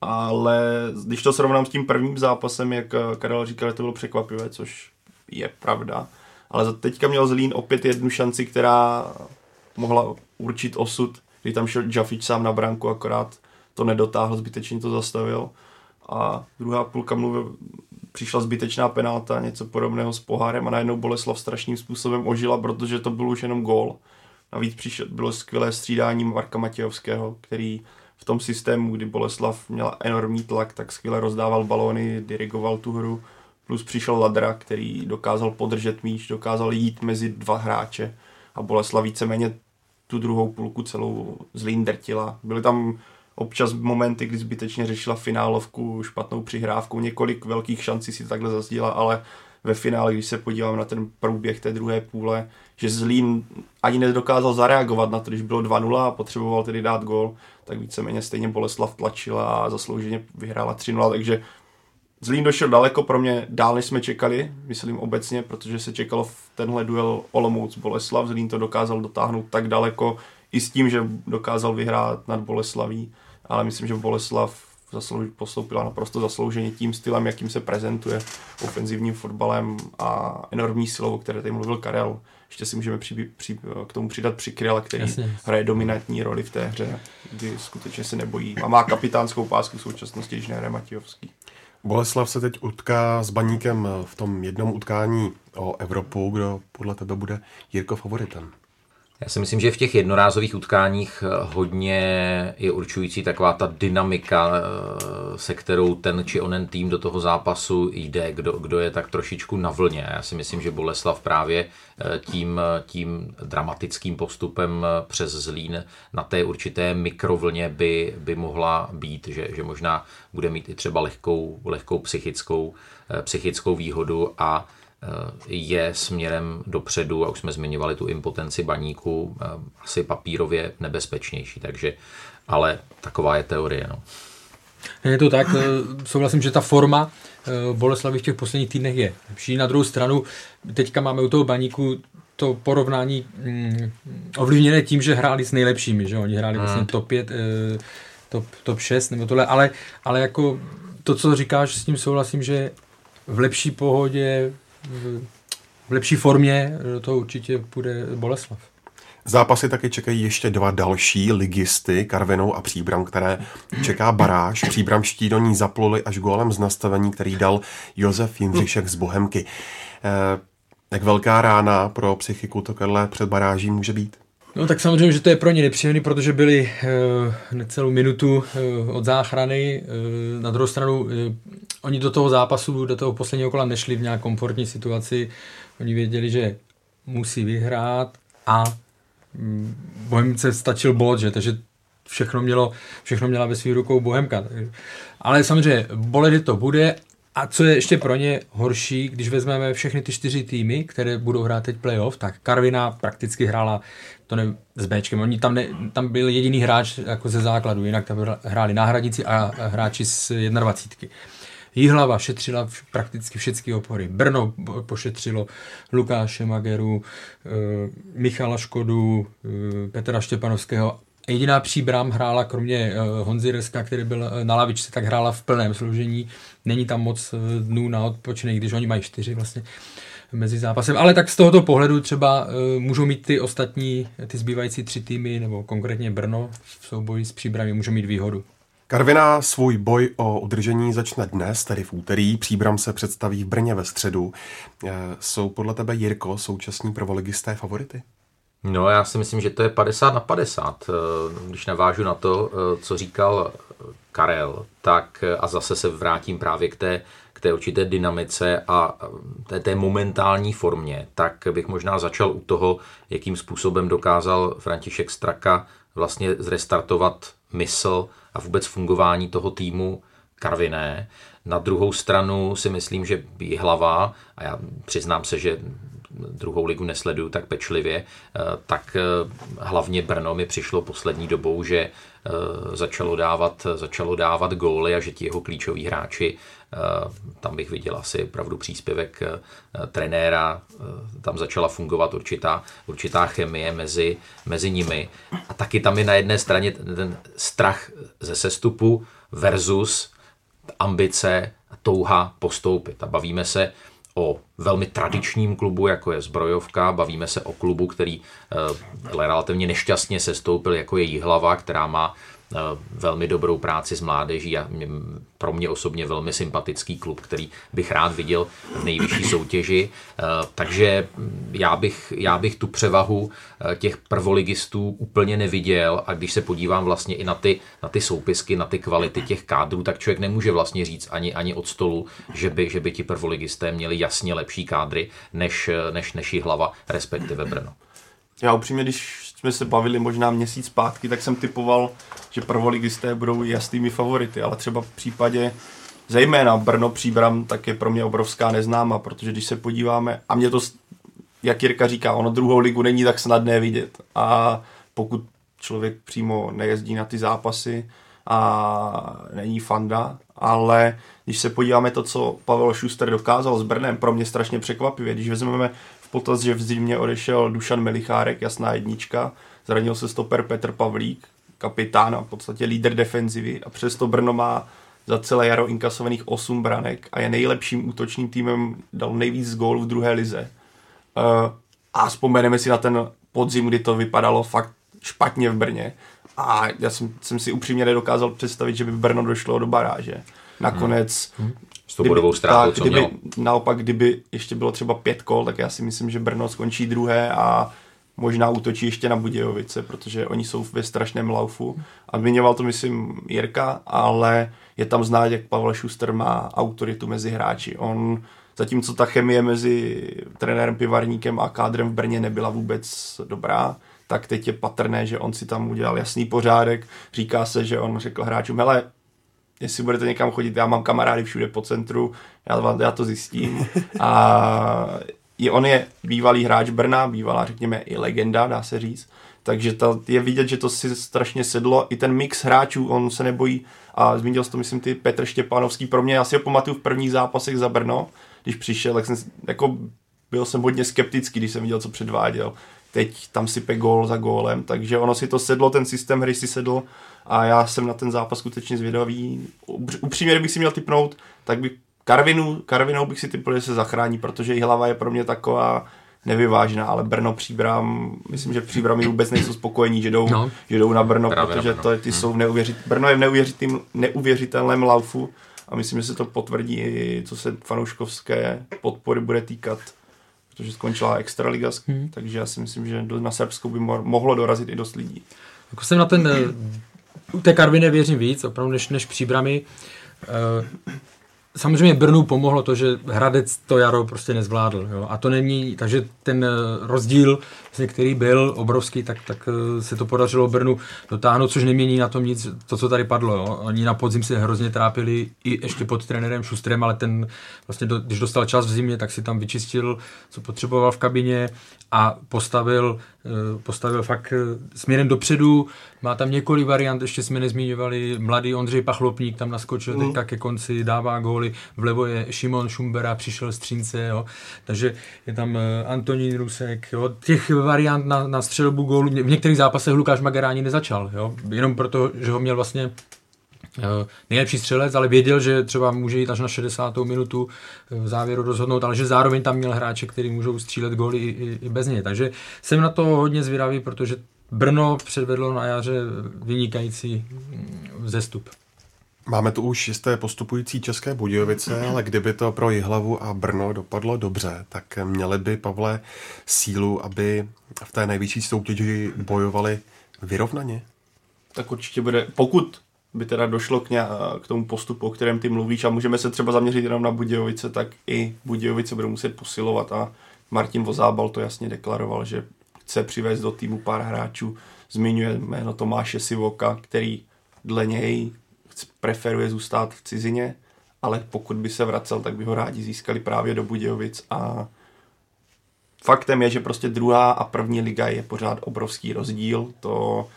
Ale když to srovnám s tím prvním zápasem, jak eh, Karel říkal, to bylo překvapivé, což je pravda. Ale teďka měl Zlín opět jednu šanci, která mohla určit osud, kdy tam šel Jafič sám na branku, akorát to nedotáhl, zbytečně to zastavil. A druhá půlka mluvil, přišla zbytečná penalta, něco podobného s pohárem a najednou Boleslav strašným způsobem ožila, protože to byl už jenom gól. Navíc přišel, bylo skvělé střídání Marka Matějovského, který v tom systému, kdy Boleslav měla enormní tlak, tak skvěle rozdával balóny, dirigoval tu hru. Plus přišel Ladra, který dokázal podržet míč, dokázal jít mezi dva hráče a Boleslav víceméně tu druhou půlku celou zlín drtila. Byly tam občas momenty, kdy zbytečně řešila finálovku špatnou přihrávkou, několik velkých šancí si takhle zazdíla, ale ve finále, když se podívám na ten průběh té druhé půle, že Zlín ani nedokázal zareagovat na to, když bylo 2-0 a potřeboval tedy dát gol, tak víceméně stejně Boleslav tlačila a zaslouženě vyhrála 3-0, takže Zlín došel daleko pro mě dál, než jsme čekali, myslím obecně, protože se čekalo v tenhle duel Olomouc Boleslav. Zlín to dokázal dotáhnout tak daleko i s tím, že dokázal vyhrát nad Boleslaví, ale myslím, že Boleslav zaslouž, postoupila naprosto zaslouženě tím stylem, jakým se prezentuje ofenzivním fotbalem a enormní silou, o které tady mluvil Karel. Ještě si můžeme při, při, k tomu přidat Přikryla, který Jasně. hraje dominantní roli v té hře, kdy skutečně se nebojí a má kapitánskou pásku v současnosti, když nehraje Matějovský. Boleslav se teď utká s Baníkem v tom jednom utkání o Evropu. Kdo podle tebe bude Jirko favoritem? Já si myslím, že v těch jednorázových utkáních eh, hodně je určující taková ta dynamika, eh, se kterou ten či onen tým do toho zápasu jde, kdo, kdo je tak trošičku na vlně. Já si myslím, že Boleslav právě eh, tím, tím dramatickým postupem přes Zlín na té určité mikrovlně by, by mohla být, že, že možná bude mít i třeba lehkou, lehkou psychickou, psychickou výhodu a je směrem dopředu, a už jsme zmiňovali tu impotenci baníku, eh, asi papírově nebezpečnější, takže, ale taková je teorie. No. Je to tak, eh, souhlasím, že ta forma eh, Boleslavy v těch posledních týdnech je lepší. Na druhou stranu, teďka máme u toho baníku to porovnání mm, ovlivněné tím, že hráli s nejlepšími, že oni hráli vlastně top 5, top, top 6 nebo tohle, ale, ale jako to, co říkáš, s tím souhlasím, že v lepší pohodě, v lepší formě do toho určitě bude Boleslav. Zápasy taky čekají ještě dva další ligisty, Karvinou a Příbram, které čeká baráž. Příbramští do ní zapluli až gólem z nastavení, který dal Josef Jindřišek z Bohemky. Eh, jak velká rána pro psychiku to Karle před baráží může být? No tak samozřejmě, že to je pro ně nepříjemné, protože byli uh, necelou minutu uh, od záchrany. Uh, na druhou stranu, uh, oni do toho zápasu, do toho posledního kola nešli v nějak komfortní situaci. Oni věděli, že musí vyhrát a um, Bohemce stačil bod, že, takže všechno, mělo, všechno měla ve svých rukou Bohemka. Ale samozřejmě, boledy to bude a co je ještě pro ně horší, když vezmeme všechny ty čtyři týmy, které budou hrát teď playoff, tak Karvina prakticky hrála to ne, s Bčkem. Oni tam, ne, tam byl jediný hráč jako ze základu, jinak tam hráli náhradníci a hráči z 21. Jihlava šetřila prakticky všechny opory. Brno pošetřilo Lukáše Mageru, Michala Škodu, Petra Štěpanovského Jediná příbram hrála, kromě uh, Honzy Reska, který byl na lavičce, tak hrála v plném složení. Není tam moc dnů na odpočinek, když oni mají čtyři vlastně mezi zápasem. Ale tak z tohoto pohledu třeba uh, můžou mít ty ostatní, ty zbývající tři týmy, nebo konkrétně Brno v souboji s příbrami, můžou mít výhodu. Karviná svůj boj o udržení začne dnes, tedy v úterý. Příbram se představí v Brně ve středu. Jsou podle tebe, Jirko, současní prvoligisté favority? No, já si myslím, že to je 50 na 50. Když navážu na to, co říkal Karel, tak a zase se vrátím právě k té té určité dynamice a té, té momentální formě, tak bych možná začal u toho, jakým způsobem dokázal František Straka vlastně zrestartovat mysl a vůbec fungování toho týmu Karviné. Na druhou stranu si myslím, že hlava, a já přiznám se, že druhou ligu nesleduju tak pečlivě, tak hlavně Brno mi přišlo poslední dobou, že začalo dávat, začalo dávat góly a že ti jeho klíčoví hráči Eh, tam bych viděl asi opravdu příspěvek eh, trenéra, eh, tam začala fungovat určitá, určitá chemie mezi, mezi nimi. A taky tam je na jedné straně ten strach ze sestupu versus ambice a touha postoupit. A bavíme se o velmi tradičním klubu, jako je Zbrojovka, bavíme se o klubu, který relativně nešťastně sestoupil, jako je Jihlava, která má Eh, velmi dobrou práci s mládeží a pro mě osobně velmi sympatický klub, který bych rád viděl v nejvyšší soutěži. Eh, takže já bych, já bych tu převahu eh, těch prvoligistů úplně neviděl a když se podívám vlastně i na ty, na ty soupisky, na ty kvality těch kádrů, tak člověk nemůže vlastně říct ani, ani od stolu, že by, že by ti prvoligisté měli jasně lepší kádry než, než, než hlava, respektive Brno. Já upřímně, když jsme se bavili možná měsíc zpátky, tak jsem typoval, že prvoligisté budou jasnými favority, ale třeba v případě zejména Brno Příbram, tak je pro mě obrovská neznáma, protože když se podíváme, a mě to, jak Jirka říká, ono druhou ligu není tak snadné vidět. A pokud člověk přímo nejezdí na ty zápasy a není fanda, ale když se podíváme to, co Pavel Schuster dokázal s Brnem, pro mě strašně překvapivě, když vezmeme potaz, že v zimě odešel Dušan Melichárek, jasná jednička, zranil se stoper Petr Pavlík, kapitán a v podstatě líder defenzivy a přesto Brno má za celé jaro inkasovaných 8 branek a je nejlepším útočným týmem, dal nejvíc gólů v druhé lize. Uh, a vzpomeneme si na ten podzim, kdy to vypadalo fakt špatně v Brně. A já jsem, jsem si upřímně nedokázal představit, že by Brno došlo do baráže. Nakonec hmm. S tou bodovou ztrátou, co kdyby, mělo. Naopak, kdyby ještě bylo třeba pět kol, tak já si myslím, že Brno skončí druhé a možná útočí ještě na Budějovice, protože oni jsou ve strašném laufu. A zmiňoval to, myslím, Jirka, ale je tam znát, jak Pavel Schuster má autoritu mezi hráči. On, zatímco ta chemie mezi trenérem Pivarníkem a kádrem v Brně nebyla vůbec dobrá, tak teď je patrné, že on si tam udělal jasný pořádek. Říká se, že on řekl hráčům, hele, jestli budete někam chodit, já mám kamarády všude po centru, já, já to zjistím. *laughs* A i on je bývalý hráč Brna, bývalá, řekněme, i legenda, dá se říct. Takže to, je vidět, že to si strašně sedlo. I ten mix hráčů, on se nebojí. A zmínil to, myslím, ty Petr Štěpánovský. Pro mě, já si ho pamatuju v prvních zápasech za Brno, když přišel, tak jsem, jako, byl jsem hodně skeptický, když jsem viděl, co předváděl. Teď tam sype gól za gólem, takže ono si to sedlo, ten systém hry si sedl a já jsem na ten zápas skutečně zvědavý. Upřímně, kdybych si měl typnout, tak bych Karvinu, Karvinou bych si typl, že se zachrání, protože její hlava je pro mě taková nevyvážená, ale Brno Příbram, myslím, že Příbramy vůbec nejsou spokojení, že jdou, no. že jdou na Brno, Právě protože na Brno. To, ty hmm. jsou neuvěřit, Brno je v neuvěřitým, neuvěřitelném laufu a myslím, že se to potvrdí i co se fanouškovské podpory bude týkat protože skončila Extraliga, hmm. takže já si myslím, že na Srbsku by mohlo dorazit i dost lidí. Jako jsem na ten, u té Karviny věřím víc, opravdu než, než příbramy. Uh, Samozřejmě Brnu pomohlo to, že Hradec to jaro prostě nezvládl. Jo? A to není, takže ten eh, rozdíl, vlastně, který byl obrovský, tak, tak eh, se to podařilo Brnu dotáhnout, což nemění na tom nic, to, co tady padlo. Jo? Oni na podzim se hrozně trápili i ještě pod trenérem Šustrem, ale ten vlastně, do, když dostal čas v zimě, tak si tam vyčistil, co potřeboval v kabině a postavil postavil fakt směrem dopředu, má tam několik variant, ještě jsme nezmíňovali, mladý Ondřej Pachlopník tam naskočil mm. teďka ke konci, dává góly, vlevo je Šimon Šumbera, přišel z Třince, jo. takže je tam Antonín Rusek, jo. těch variant na, na střelbu gólu, v některých zápasech Lukáš Mageráni nezačal, jo. jenom proto, že ho měl vlastně Eh, nejlepší střelec, ale věděl, že třeba může jít až na 60. minutu eh, v závěru rozhodnout, ale že zároveň tam měl hráče, který můžou střílet góly i, i, i bez něj. Takže jsem na to hodně zvědavý, protože Brno předvedlo na jaře vynikající mm, vzestup. Máme tu už jisté postupující České Budějovice, ale kdyby to pro Jihlavu a Brno dopadlo dobře, tak měli by, Pavle, sílu, aby v té nejvyšší soutěži bojovali vyrovnaně? Tak určitě bude, pokud by teda došlo k, ně, k tomu postupu, o kterém ty mluvíš a můžeme se třeba zaměřit jenom na Budějovice, tak i Budějovice budou muset posilovat a Martin Vozábal to jasně deklaroval, že chce přivést do týmu pár hráčů. Zmiňuje jméno Tomáše Sivoka, který dle něj preferuje zůstat v cizině, ale pokud by se vracel, tak by ho rádi získali právě do Budějovic a faktem je, že prostě druhá a první liga je pořád obrovský rozdíl. To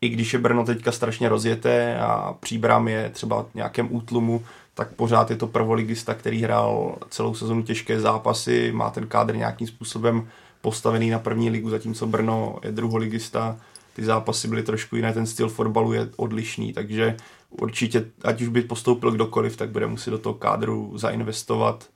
i když je Brno teďka strašně rozjeté a příbram je třeba v nějakém útlumu, tak pořád je to prvoligista, který hrál celou sezonu těžké zápasy, má ten kádr nějakým způsobem postavený na první ligu, zatímco Brno je druholigista, ty zápasy byly trošku jiné, ten styl fotbalu je odlišný, takže určitě, ať už by postoupil kdokoliv, tak bude muset do toho kádru zainvestovat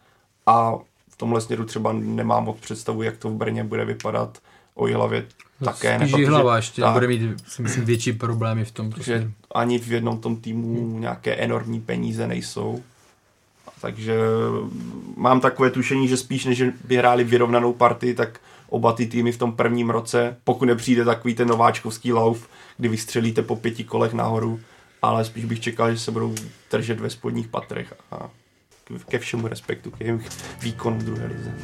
a v tomhle směru třeba nemám moc představu, jak to v Brně bude vypadat. O Jihlavě také. Spíš hlava ještě tak, bude mít si myslím, větší problémy v tom. Že prostě. ani v jednom tom týmu hmm. nějaké enormní peníze nejsou. Takže mám takové tušení, že spíš než by hráli vyrovnanou partii, tak oba ty týmy v tom prvním roce, pokud nepřijde takový ten nováčkovský lauf, kdy vystřelíte po pěti kolech nahoru, ale spíš bych čekal, že se budou držet ve spodních patrech a ke všemu respektu, k jejich výkonu v druhé lize.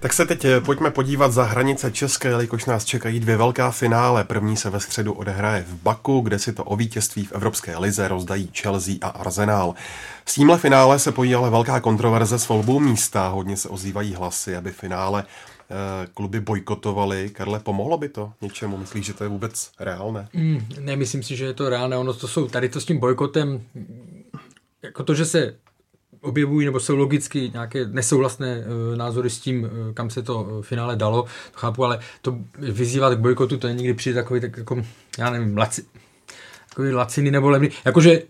Tak se teď eh, pojďme podívat za hranice České, jelikož nás čekají dvě velká finále. První se ve středu odehraje v Baku, kde si to o vítězství v Evropské lize rozdají Chelsea a Arsenal. S tímhle finále se pojí ale velká kontroverze s volbou místa. Hodně se ozývají hlasy, aby finále eh, kluby bojkotovaly. Karle, pomohlo by to něčemu? Myslíš, že to je vůbec reálné? Mm, nemyslím si, že je to reálné. Ono to jsou tady to s tím bojkotem, jako to, že se objevují nebo jsou logicky nějaké nesouhlasné uh, názory s tím, uh, kam se to uh, finále dalo, to chápu, ale to vyzývat k bojkotu, to je někdy přijde takový, tak jako, já nevím, laci, takový laciny nebo levný, jakože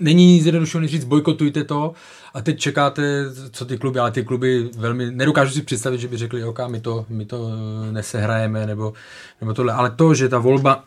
není zjednodušený říct, bojkotujte to a teď čekáte, co ty kluby, ale ty kluby velmi, nedokážu si představit, že by řekli, ok, my to, my to nesehrajeme, nebo, nebo tohle, ale to, že ta volba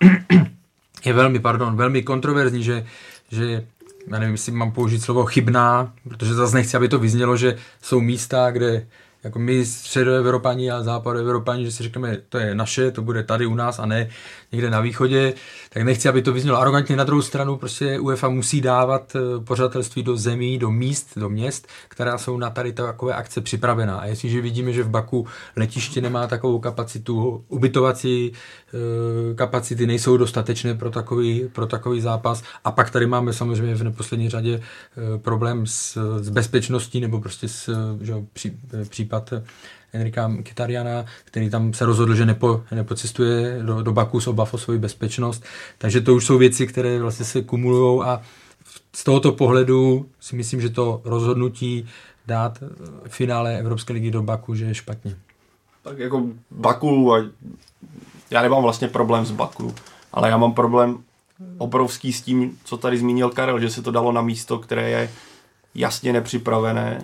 *clears throat* je velmi, pardon, velmi kontroverzní, že, že já nevím, jestli mám použít slovo chybná, protože zase nechci, aby to vyznělo, že jsou místa, kde jako my středoevropani a západoevropani, že si řekneme, to je naše, to bude tady u nás a ne někde na východě, tak nechci, aby to vyznělo arrogantně. Na druhou stranu prostě UEFA musí dávat eh, pořadatelství do zemí, do míst, do měst, která jsou na tady takové akce připravená. A jestliže vidíme, že v Baku letiště nemá takovou kapacitu, ubytovací eh, kapacity nejsou dostatečné pro takový, pro takový zápas. A pak tady máme samozřejmě v neposlední řadě eh, problém s, s bezpečností nebo prostě s že, pří, případ Enrika Kitariana, který tam se rozhodl, že nepo, nepocestuje do, do Baku s obav o svoji bezpečnost. Takže to už jsou věci, které vlastně se kumulují a z tohoto pohledu si myslím, že to rozhodnutí dát finále Evropské ligy do Baku, že je špatně. Tak jako Baku, já nemám vlastně problém s Baku, ale já mám problém obrovský s tím, co tady zmínil Karel, že se to dalo na místo, které je jasně nepřipravené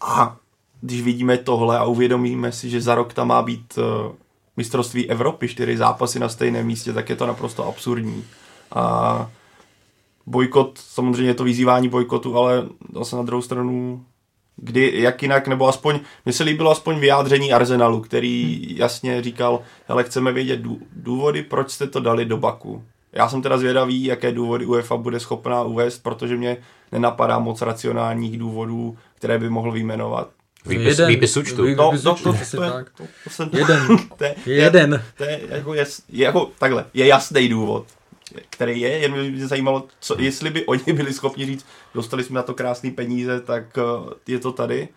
a když vidíme tohle a uvědomíme si, že za rok tam má být uh, mistrovství Evropy, čtyři zápasy na stejném místě, tak je to naprosto absurdní. A bojkot, samozřejmě je to vyzývání bojkotu, ale zase na druhou stranu, kdy, jak jinak, nebo aspoň, mně se líbilo aspoň vyjádření Arsenalu, který jasně říkal, hele, chceme vědět důvody, proč jste to dali do Baku. Já jsem teda zvědavý, jaké důvody UEFA bude schopná uvést, protože mě nenapadá moc racionálních důvodů, které by mohl vyjmenovat Výpis, Jeden. výpis účtu. Vý- No, výpis no, účtu, to, to, to, je- tak. to, to jsem... Jeden. *laughs* To je, Jeden. To je jako, je jako takhle, je jasný důvod, který je, jen by mě zajímalo, co, jestli by oni byli schopni říct, dostali jsme na to krásné peníze, tak uh, je to tady.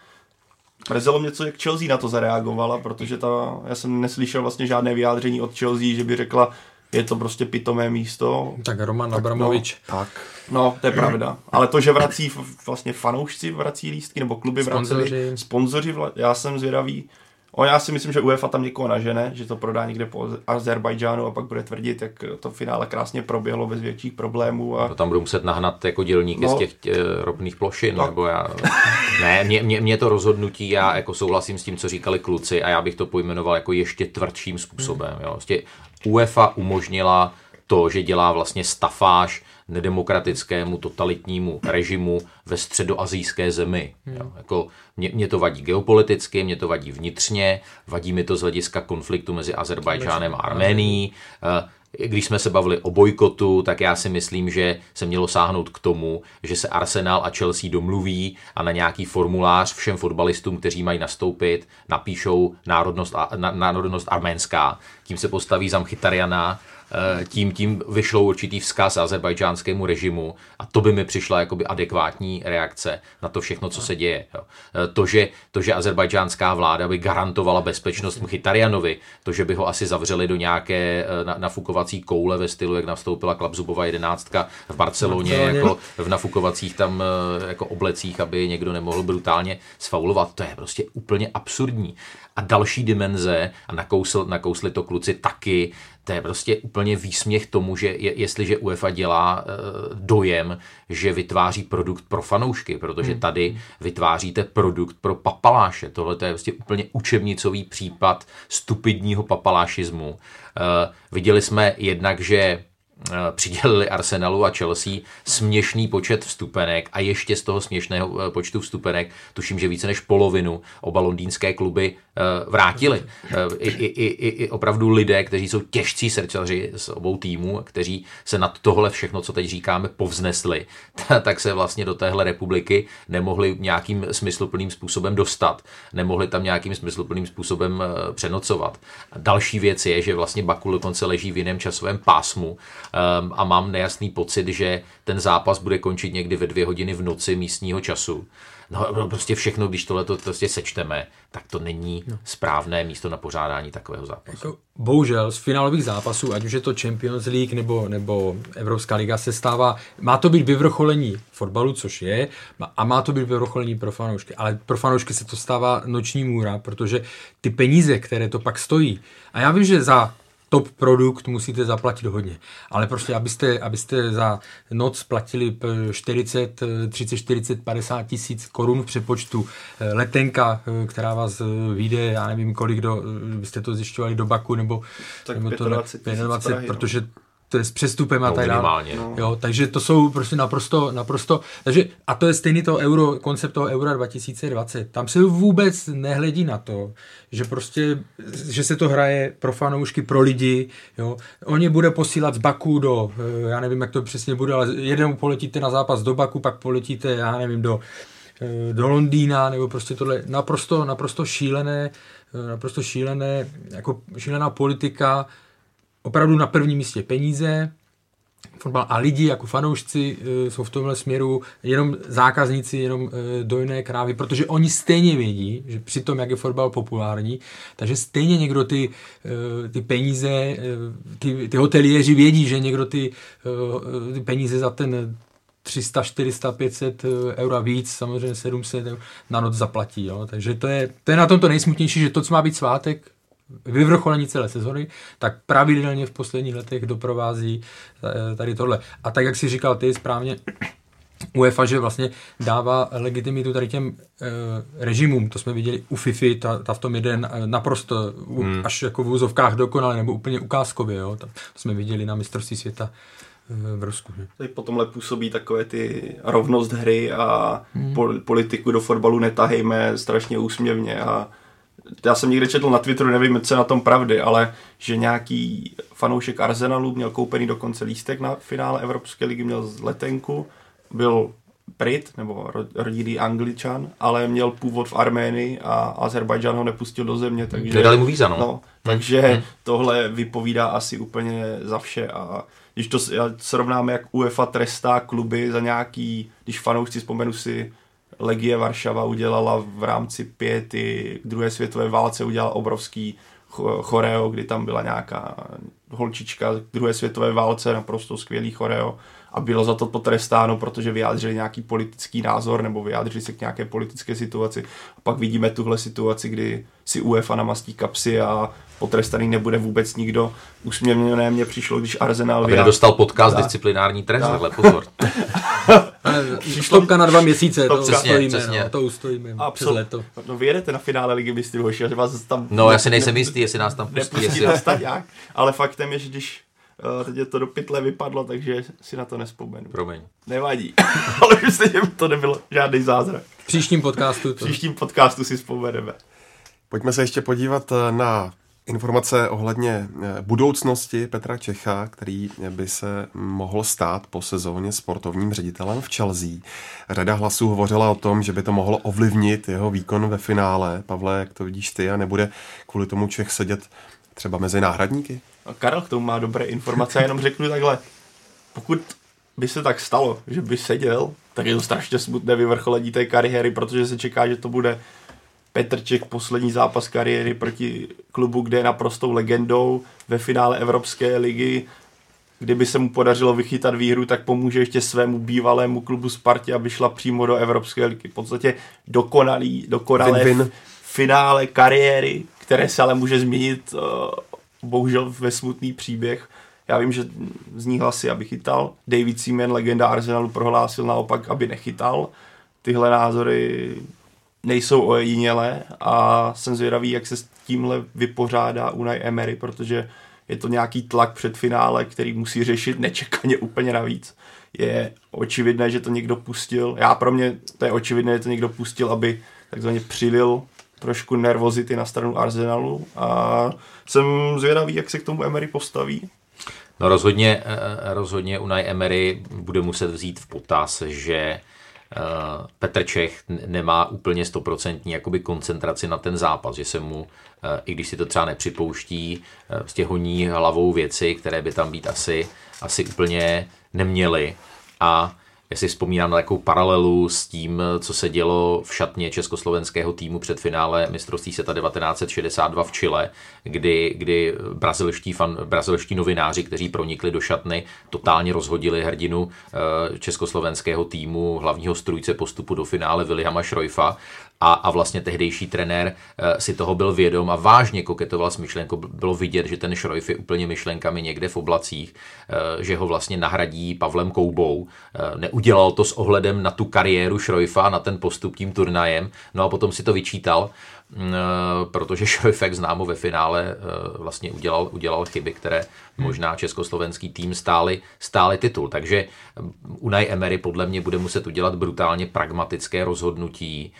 Mrzelo mě, co jak Chelsea na to zareagovala, protože ta, já jsem neslyšel vlastně žádné vyjádření od Chelsea, že by řekla, je to prostě pitomé místo. Tak Roman Abramovič. Tak. No, to je pravda. Ale to, že vrací vlastně fanoušci vrací lístky, nebo kluby vraceli, Sponzoři. sponzoři, vla- já jsem zvědavý. O, já si myslím, že UEFA tam někoho nažene, že to prodá někde po Azerbajdžánu a pak bude tvrdit, jak to finále krásně proběhlo bez větších problémů. A... To tam budou muset nahnat jako dělníky No. z těch tě, ropných plošin, Tak. nebo já... Ne, mě, mě, mě, to rozhodnutí, já jako souhlasím s tím, co říkali kluci a já bych to pojmenoval jako ještě tvrdším způsobem. Jo. Vlastně UEFA umožnila to, že dělá vlastně stafáž nedemokratickému totalitnímu režimu ve středoazijské zemi. Jo. Jako mě, mě to vadí geopoliticky, mě to vadí vnitřně, vadí mi to z hlediska konfliktu mezi Azerbajdžánem a Arménií. Eh, když jsme se bavili o bojkotu, tak já si myslím, že se mělo sáhnout k tomu, že se Arsenal a Chelsea domluví a na nějaký formulář všem fotbalistům, kteří mají nastoupit, napíšou národnost, národnost arménská. Tím se postaví za Mkhitarjana, eh, tím, tím vyšlou určitý vzkaz azerbajdžánskému režimu a to by mi přišla jakoby adekvátní reakce na to všechno, co se děje. Eh, To, že, to, že azerbajdžánská vláda by garantovala bezpečnost Mkhitarjanovi, to, že by ho asi zavřeli do nějaké eh, na- nafukovací koule ve stylu, jak nastoupila Klapzubova jedenáctka v Barceloně, jako v nafukovacích tam eh, jako oblecích, aby někdo nemohl brutálně sfaulovat. To je prostě úplně absurdní. A další dimenze, a nakousl, nakousli to kluci taky, to je prostě úplně výsměch tomu, že je, jestliže UEFA dělá e, dojem, že vytváří produkt pro fanoušky, protože tady vytváříte produkt pro papaláše. Tohle to je prostě úplně učebnicový případ stupidního papalášismu. E, viděli jsme jednak, že přidělili Arsenalu a Chelsea směšný počet vstupenek a ještě z toho směšného eh, počtu vstupenek, tuším, že více než polovinu oba londýnské kluby eh, vrátili. Eh, I, i, i, i, opravdu lidé, kteří jsou těžcí srdcaři z obou týmů, kteří se nad tohle všechno, co teď říkáme, povznesli, *laughs* tak se vlastně do téhle republiky nemohli nějakým smysluplným způsobem dostat. Nemohli tam nějakým smysluplným způsobem eh, přenocovat. Další věc je, že vlastně Baku dokonce leží v jiném časovém pásmu um, a mám nejasný pocit, že ten zápas bude končit někdy ve dvě hodiny v noci místního času. No no, prostě všechno, když tohle to prostě sečteme, tak to není správné místo na pořádání takového zápasu. Jako, bohužel z finálových zápasů, ať už je to Champions League nebo, nebo Evropská liga, se stává, má to být vyvrcholení fotbalu, což je, a má to být vyvrcholení pro fanoušky, ale pro fanoušky se to stává noční můra, protože ty peníze, které to pak stojí, a já vím, že za top produkt musíte zaplatit hodně. Ale prostě, abyste, abyste za noc platili p- 40, eh, 30, 40, 50 tisíc korun v přepočtu eh, letenka, eh, která vás eh, vyjde, já nevím kolik, do, byste to zjišťovali do Baku, nebo, Tak nebo 25 tisíc 25, Prahy, no. To je s přestupem a No, tak dále. minimálně. Jo, takže to jsou prostě naprosto, naprosto, takže a to je stejný to euro, koncept toho eura 2020. Tam se vůbec nehledí na to, že prostě, že se to hraje pro fanoušky, pro lidi, jo. Oni bude posílat z Baku do, eh, já nevím, jak to přesně bude, ale jednou poletíte na zápas do Baku, pak poletíte, já nevím, do, eh, do Londýna, nebo prostě tohle naprosto, naprosto šílené, eh, naprosto šílené, jako šílená politika, opravdu na prvním místě peníze, fotbal a lidi jako fanoušci e, jsou v tomhle směru jenom zákazníci, jenom e, dojné krávy, protože oni stejně vědí, že při tom, jak je fotbal populární, takže stejně někdo ty, e, ty peníze, ty, ty hoteliéři vědí, že někdo ty, ty peníze za ten 300, 400, 500 eura víc, samozřejmě 700 eur na noc zaplatí. Jo? Takže to je, to je na tom to nejsmutnější, že to, co má být svátek, vyvrcholení celé sezony, tak pravidelně v posledních letech doprovází eh, tady tohle. A tak, jak si říkal ty správně, UEFA, že vlastně dává legitimitu tady těm e, režimům, to jsme viděli u FIFA, ta, ta v tom jeden naprosto u, hmm. až jako v úzovkách dokonale, nebo úplně ukázkově, jo, to, to jsme viděli na mistrovství světa e, v Rusku. Že? Tady po tomhle působí takové ty rovnost hry a hmm. politiku do fotbalu netahejme strašně úsměvně a já jsem někde četl na Twitteru, nevím, co je na tom pravdy, ale že nějaký fanoušek Arsenalu měl koupený dokonce lístek na finále Evropské ligy, měl letenku, byl Brit, nebo rodilý Angličan, ale měl původ v Arménii a Azerbajdžán ho nepustil do země, takže... Nedali mu víza, no. no takže hmm. tohle vypovídá asi úplně za vše a když to srovnáme, jak UEFA trestá kluby za nějaký, když fanoušci vzpomenu si, Legie Varšava udělala v rámci pěty druhé světové válce udělala obrovský choreo, kdy tam byla nějaká holčička druhé světové válce, naprosto skvělý choreo a bylo za to potrestáno, protože vyjádřili nějaký politický názor nebo vyjádřili se k nějaké politické situaci. A pak vidíme tuhle situaci, kdy si UEFA namastí kapsy a potrestaný nebude vůbec nikdo. Usměvněné mě přišlo, když Arsenal... Aby nedostal podcast tak. disciplinární trest, takhle pozor. *laughs* Stopka na dva měsíce, to přesně, ustojíme, přesně. No, to ustojíme a přes leto. No vyjedete na finále ligy mistrů, hoši, že vás tam... No, já si nejsem jistý, jestli nás tam pustí. Nepustí nás tam jak, ale faktem je, že když teď je to do pytle vypadlo, takže si na to nespomenu. Promiň. Nevadí. *laughs* Ale myslím, že to nebylo žádný zázrak. V příštím podcastu. To... V příštím podcastu si vzpomeneme. Pojďme se ještě podívat eh, na informace ohledně eh, budoucnosti Petra Čecha, který by se mohl stát po sezóně sportovním ředitelem v Chelsea. Řada hlasů hovořila o tom, že by to mohlo ovlivnit jeho výkon ve finále. Pavle, jak to vidíš ty a nebude kvůli tomu Čech sedět třeba mezi náhradníky? Karel k tomu má dobré informace, jenom řeknu takhle. Pokud by se tak stalo, že by seděl, tak je to strašně smutné vyvrcholení té kariéry, protože se čeká, že to bude Petr Čech poslední zápas kariéry proti klubu, kde je naprostou legendou ve finále Evropské ligy. Kdyby se mu podařilo vychytat výhru, tak pomůže ještě svému bývalému klubu Spartě, aby šla přímo do Evropské ligy. V podstatě dokonalý, dokonalé finále kariéry, které se ale může změnit uh, bohužel ve smutný příběh. Já vím, že zní hlasy, aby chytal. David Seaman, legenda Arsenalu, prohlásil naopak, aby nechytal. Tyhle názory nejsou ojedinělé a jsem zvědavý, jak se s tímhle vypořádá Unai Emery, protože je to nějaký tlak před finále, který musí řešit nečekaně úplně navíc. Je očividné, že to někdo pustil. Já pro mě to je očividné, že to někdo pustil, aby takzvaně přilil trošku nervozity na stranu Arsenalu a jsem zvědavý, jak se k tomu Emery postaví. No rozhodně, eh, rozhodně Unai Emery bude muset vzít v potaz, že eh, Petr Čech nemá úplně stoprocentní jakoby koncentraci na ten zápas, že se mu, eh, i když si to třeba nepřipouští, prostě honí hlavou věci, které by tam být asi, asi úplně neměly a já si vzpomínám na takovou paralelu s tím, co se dělo v šatně československého týmu před finále mistrovství světa 1962 v Chile, kdy, kdy brazilští, fan, brazilští novináři, kteří pronikli do šatny, totálně rozhodili hrdinu eh, československého týmu, hlavního strůjce postupu do finále Williama Šrojfa a, a vlastně tehdejší trenér e, si toho byl vědom a vážně koketoval s myšlenkou. Bylo vidět, že ten Šrojf je úplně myšlenkami někde v oblacích, e, že ho vlastně nahradí Pavlem Koubou. E, neudělal to s ohledem na tu kariéru Šrojfa, na ten postup tím turnajem, no a potom si to vyčítal eh, protože Šojfek známo ve finále eh, vlastně udělal, udělal chyby, které možná československý tým stály, stály titul. Takže mm, Unai Emery podle mě bude muset udělat brutálně pragmatické rozhodnutí.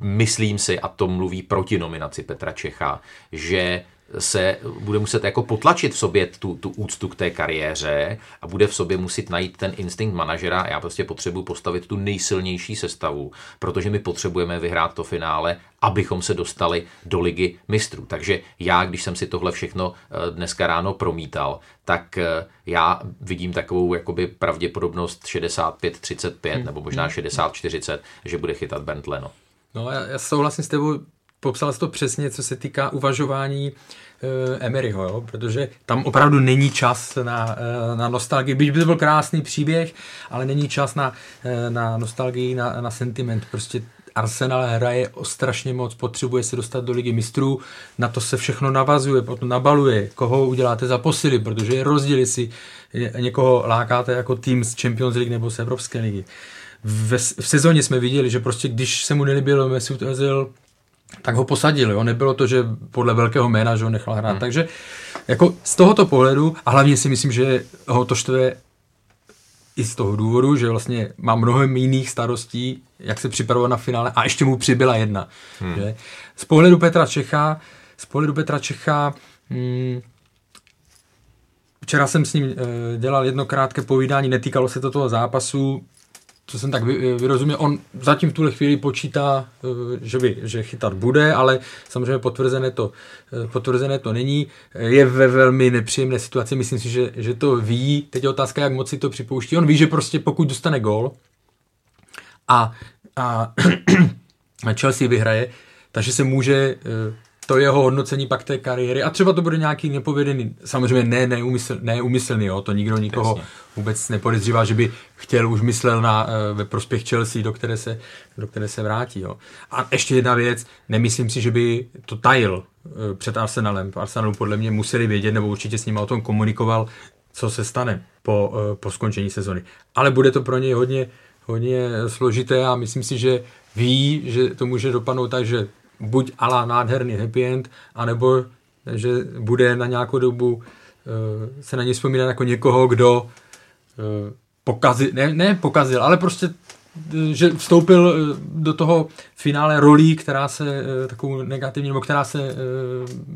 Myslím si, a to mluví proti nominaci Petra Čecha, že se bude muset jako potlačit v sobě tu, tu úctu k té kariéře a bude v sobě muset najít ten instinkt manažera. Já prostě potřebuji postavit tu nejsilnější sestavu, protože my potřebujeme vyhrát to finále, abychom se dostali do ligy mistrů. Takže já, když jsem si tohle všechno eh, dneska ráno promítal, tak eh, já vidím takovou jakoby pravděpodobnost 65-35 hmm. nebo možná 60-40, hmm. že bude chytat Bernd Leno. No já, já souhlasím s tebou popsal jsi to přesně, co se týká uvažování uh, Emeryho, jo? protože tam opravdu není čas na, uh, na nostalgii. Byť by to byl krásný příběh, ale není čas na, uh, na nostalgii, na, na sentiment. Prostě Arsenal hraje o strašně moc, potřebuje se dostat do ligy mistrů, na to se všechno navazuje, potom nabaluje, koho uděláte za posily, protože je rozdíl, jestli někoho lákáte jako tým z Champions League nebo z Evropské ligy. V, v sezóně jsme viděli, že prostě když se mu nelíbilo Mesut Özil, tak ho posadili. Jo? Nebylo to, že podle velkého jména, že ho nechal hrát. Hmm. Takže jako z tohoto pohledu, a hlavně si myslím, že ho to štve i z toho důvodu, že vlastně má mnohem jiných starostí, jak se připravovat na finále a ještě mu přibyla jedna. Hmm. Že? Z pohledu Petra Čecha, z pohledu Petra Čecha hmm, Včera jsem s ním e, dělal jedno krátké povídání, netýkalo se to toho zápasu, co jsem tak vyrozuměl, on zatím v tuhle chvíli počítá, že, by, že chytat bude, ale samozřejmě potvrzené to, potvrzené to není. Je ve velmi nepříjemné situaci, myslím si, že, že to ví. Teď je otázka, jak moc si to připouští. On ví, že prostě pokud dostane gol a, a *clears throat* Chelsea vyhraje, takže se může to jeho hodnocení pak té kariéry. A třeba to bude nějaký nepovědený, samozřejmě ne neumysl, neumyslný, jo, to nikdo nikoho Jasně. vůbec nepodezřívá, že by chtěl, už myslel na, eh, ve prospěch Chelsea, do které se, do které se vrátí. Jo. A ještě jedna věc, nemyslím si, že by to tajil eh, před Arsenalem. Arsenalu podle mě museli vědět, nebo určitě s ním o tom komunikoval, co se stane po, eh, po skončení sezony. Ale bude to pro něj hodně, hodně složité a myslím si, že ví, že to může dopadnout tak, že buď ala nádherný happy end, anebo že bude na nějakou dobu uh, se na ně vzpomínat jako někoho, kdo uh, pokazil, ne, ne pokazil, ale prostě že vstoupil do toho finále rolí, která se takovou negativní, nebo která se,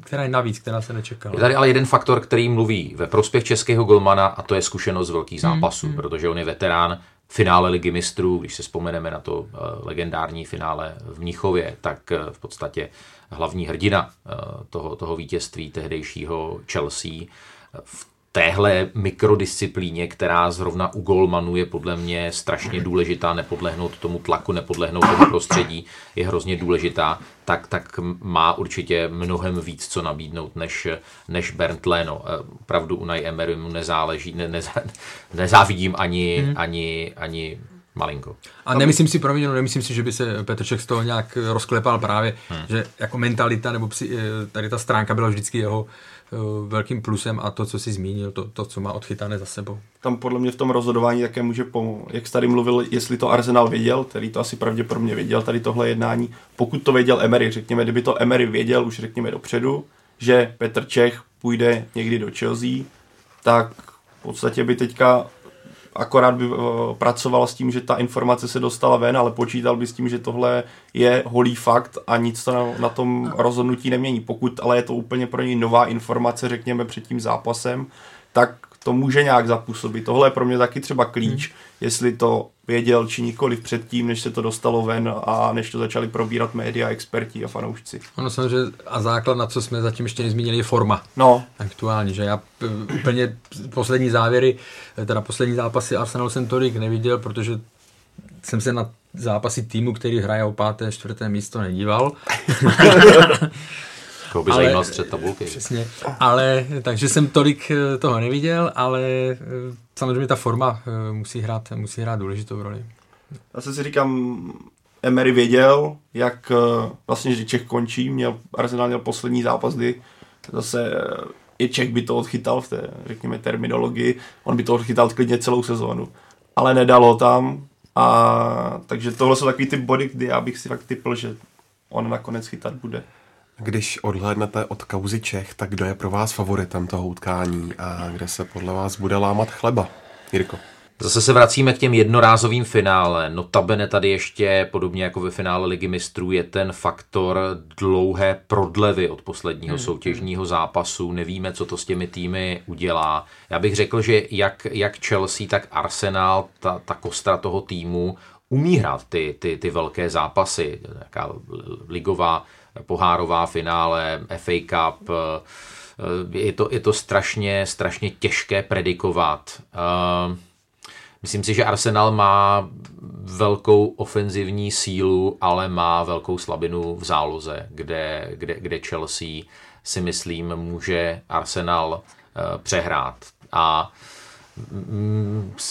která je navíc, která se nečekala. Je tady ale jeden faktor, který mluví ve prospěch českého golmana a to je zkušenost velkých hmm, zápasů, hmm. protože on je veterán, finále ligy mistrů, když se vzpomeneme na to eh, legendární finále v Mnichově, tak eh, v podstatě hlavní hrdina eh, toho, toho vítězství tehdejšího Chelsea v téhle mikrodisciplíně, která zrovna u golmanů je podle mě strašně důležitá, nepodlehnout tomu tlaku, nepodlehnout tomu prostředí, je hrozně důležitá, tak, tak má určitě mnohem víc co nabídnout než, než Bernd Leno. Pravdu Unai Emery mu nezáleží, ne, ne, nezávidím ani, hmm. ani, ani malinko. A nemyslím si, promiň, no, nemyslím si, že by se Petr Čech z toho nějak rozklepal právě, hmm. že jako mentalita nebo psi, tady ta stránka byla vždycky jeho Eh, velkým plusem a to, co si zmínil, to, to, co má odchytané za sebou. Tam podle mě v tom rozhodování také může pomoct. Jak jsi tady mluvil, jestli to Arsenal věděl, který to asi pravděpodobně věděl, tady tohle jednání. Pokud to věděl Emery, řekněme, kdyby to Emery věděl už řekněme dopředu, že Petr Čech půjde někdy do Chelsea, tak v podstatě by teďka akorát by uh, pracoval s tím, že ta informace se dostala ven, ale počítal by s tím, že tohle je holý fakt a nic to na, na tom rozhodnutí nemění. Pokud ale je to úplně pro něj nová informace, řekněme před tím zápasem, tak to může nějak zapůsobit. Tohle je pro mě taky třeba klíč, hmm. jestli to věděl či nikoli předtím, než se to dostalo ven a než to začali probírat média, experti a fanoušci. Ono samozřejmě a základ, na co jsme zatím ještě nezmínili, je forma. No. Aktuální, že já úplně poslední závěry, teda poslední zápasy Arsenal jsem tolik neviděl, protože jsem se na zápasy týmu, který hraje o páté, čtvrté místo, nedíval. *laughs* Koho by zajímal střed tabulky. Přesně. Ale, takže jsem tolik eh, toho neviděl, ale eh, samozřejmě ta forma eh, musí hrát, musí hrát důležitou roli. Já si říkám, Emery věděl, jak vlastně, že Čech končí, měl, Arsenal měl poslední zápas, kdy zase i Čech by to odchytal v té, řekněme, terminologii, on by to odchytal klidně celou sezónu. Ale nedalo tam, a takže tohle jsou takový ty body, kdy já bych si fakt typl, že on nakonec chytat bude. Když odhlédnete od kauzy Čech, tak kdo je pro vás favoritem toho utkání a kde se podle vás bude lámat chleba? Jirko. Zase se vracíme k těm jednorázovým finále. Notabene tady ještě, podobně jako ve finále Ligy mistrů, je ten faktor dlouhé prodlevy od posledního hmm. soutěžního zápasu. Nevíme, co to s těmi týmy udělá. Já bych řekl, že jak, jak Chelsea, tak Arsenal, ta, ta kostra toho týmu, umí hrát ty, ty, ty velké zápasy. Jaká ligová pohárová finále, FA Cup, eh, je to, je to strašně, strašně těžké predikovat. Eh, myslím si, že Arsenal má velkou ofenzivní sílu, ale má velkou slabinu v záloze, kde, kde, kde Chelsea si myslím může Arsenal eh, přehrát. A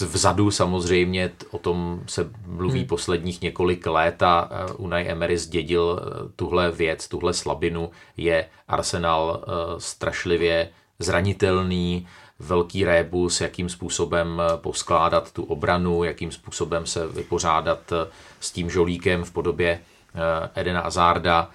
Vzadu samozřejmě o tom se mluví hmm. posledních několik let a Unai Emery zdědil eh, tuhle věc, tuhle slabinu. Je Arsenal eh, strašlivě zranitelný, velký rébus, jakým způsobem poskládat tu obranu, jakým způsobem se vypořádat s tím žolíkem v podobě Edena Azarda.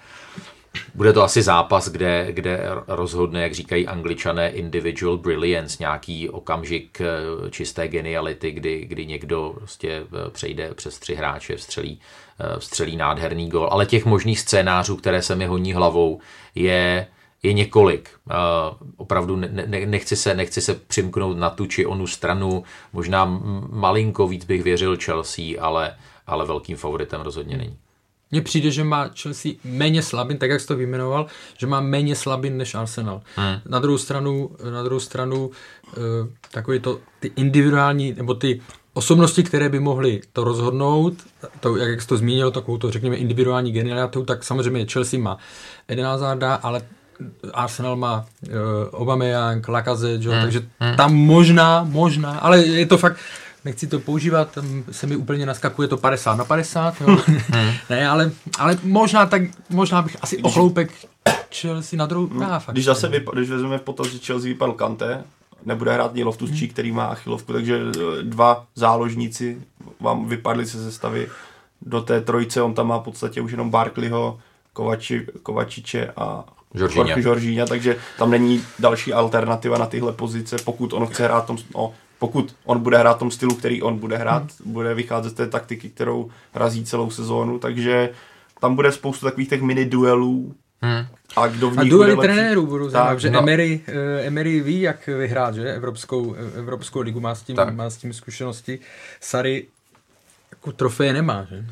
Bude to asi zápas, kde, kde rozhodne, jak říkají angličané, individual brilliance, nějaký okamžik eh, čisté geniality, kdy, kdy někdo prostě eh, přejde přes tři hráče, vstřelí, eh, vstřelí nádherný gol. Ale těch možných scénářů, které se mi honí hlavou, je je několik. Opravdu ne, ne, nechci, se, nechci se přimknout na tu či onu stranu. Možná malinko víc bych věřil Chelsea, ale, ale velkým favoritem rozhodně není. Mně přijde, že má Chelsea méně slabin, tak jak jsi to vyjmenoval, že má méně slabin než Arsenal. Hmm. Na druhou stranu, na druhou stranu uh, takový to, ty individuální, nebo ty osobnosti, které by mohly to rozhodnout, to, jak jsi to zmínil, takovou to řekněme individuální genialitu, tak samozřejmě Chelsea má Eden Hazarda, ale Arsenal má uh, Aubameyang, Lacazette, hmm. takže hmm. tam možná, možná, ale je to fakt, nechci to používat, tam se mi úplně naskakuje to 50 na 50, jo. Hmm. *laughs* ne, ale, ale možná tak, možná bych asi ochloupek Chelsea na druhou, no, fakt. Když zase vypa- když vezmeme v potaz, že Chelsea vypadl Kante, nebude hrát ní Loftus hmm. který má achilovku, takže eh, dva záložníci vám vypadli se sestavy do té trojice, on tam má v podstatě už jenom Barkleyho, Kovači, Kovačiče a Žoržíňa, takže tam není další alternativa na tyhle pozice, pokud on chce hrát tom, no, pokud on bude hrát tom stylu, který on bude hrát, hmm. bude vycházet z té taktiky, kterou razí celou sezónu, takže tam bude spoustu takových těch mini duelů, Hmm. A kdo v nich a duely trenérů budou znamenat, že no. Emery, uh, Emery ví, jak vyhrát, že? Evropskou, Evropskou ligu má s tím, má s tím zkušenosti. Sary jako trofeje nemá, že?